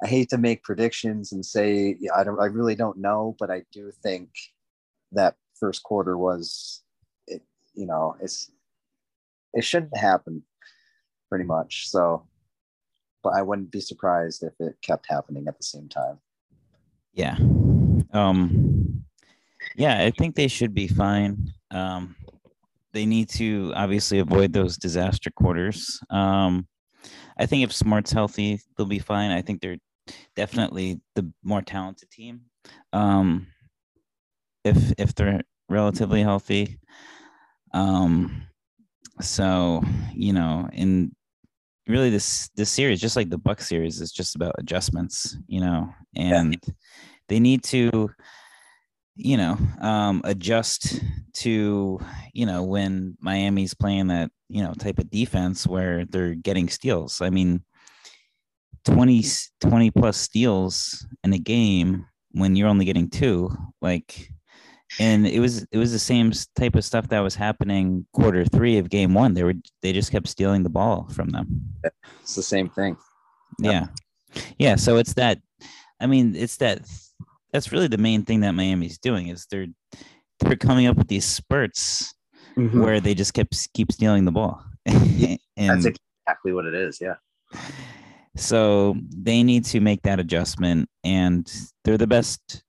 I hate to make predictions and say yeah, I don't. I really don't know, but I do think that first quarter was, it. You know, it's it shouldn't happen, pretty much. So, but I wouldn't be surprised if it kept happening at the same time. Yeah. Um yeah, I think they should be fine. Um they need to obviously avoid those disaster quarters. Um I think if Smart's healthy, they'll be fine. I think they're definitely the more talented team. Um if if they're relatively healthy. Um so, you know, in really this this series just like the buck series is just about adjustments you know and they need to you know um adjust to you know when miami's playing that you know type of defense where they're getting steals i mean 20 20 plus steals in a game when you're only getting two like and it was it was the same type of stuff that was happening quarter three of game one they were they just kept stealing the ball from them It's the same thing. Yep. yeah. Yeah. So it's that, I mean, it's that, that's really the main thing that Miami's doing is they're, they're coming up with these spurts mm-hmm. where they just kept keep stealing the ball. <laughs> and That's exactly what it is. Yeah. so they need to make that adjustment and they're the best.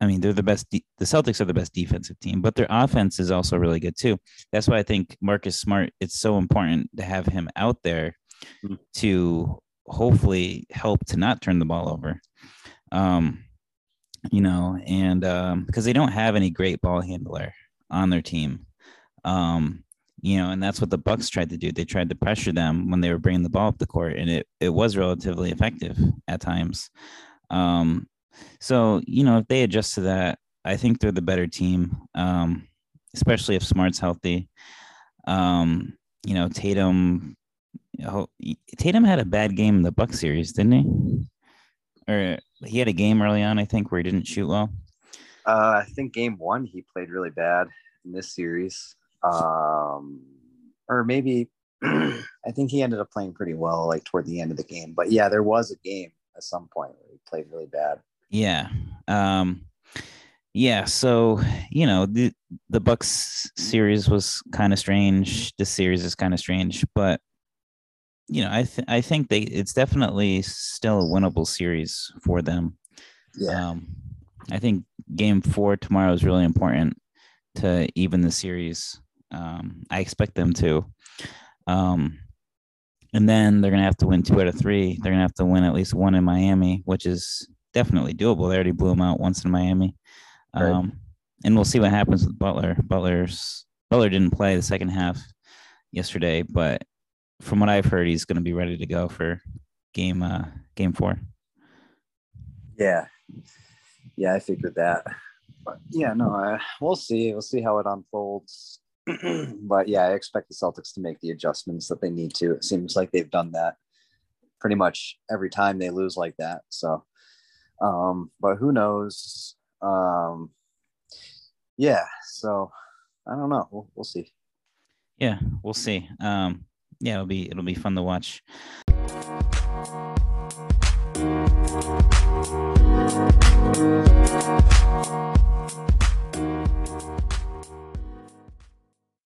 I mean, they're the best. De- the Celtics are the best defensive team, but their offense is also really good too. That's why I think Marcus Smart. It's so important to have him out there Mhm. to hopefully help to not turn the ball over. Um, you know, and um, because they don't have any great ball handler on their team. Um, you know, and that's what the Bucks tried to do. They tried to pressure them when they were bringing the ball up the court, and it it was relatively effective at times. Um, so you know, if they adjust to that, I think they're the better team. Um, especially if Smart's healthy. Um, you know, Tatum. Tatum had a bad game in the Buck series, didn't he? Or he had a game early on, I think, where he didn't shoot well. Uh, I think game one he played really bad in this series. Um, or maybe <clears throat> I think he ended up playing pretty well like toward the end of the game. But yeah, there was a game at some point where he played really bad. Yeah. Um, yeah, so you know the the Bucks series was kind of strange. This series is kind of strange, but you know I th- I think they it's definitely still a winnable series for them. Yeah. Um, I think Game Four tomorrow is really important to even the series. Um, I expect them to. Um, and then they're gonna have to win two out of three. They're gonna have to win at least one in Miami, which is definitely doable. They already blew them out once in Miami. Right. Um, and we'll see what happens with Butler. Butler's Butler didn't play the second half yesterday, but from what I've heard, he's going to be ready to go for game uh, game four. Yeah. Yeah, I figured that. But yeah, no, uh, we'll see. We'll see how it unfolds. <clears throat> but yeah, I expect the Celtics to make the adjustments that they need to. It seems like they've done that pretty much every time they lose like that. So, um, but who knows? Um, yeah, so I don't know. We'll, we'll see. Yeah, we'll see. Um, yeah, it'll be it'll be fun to watch.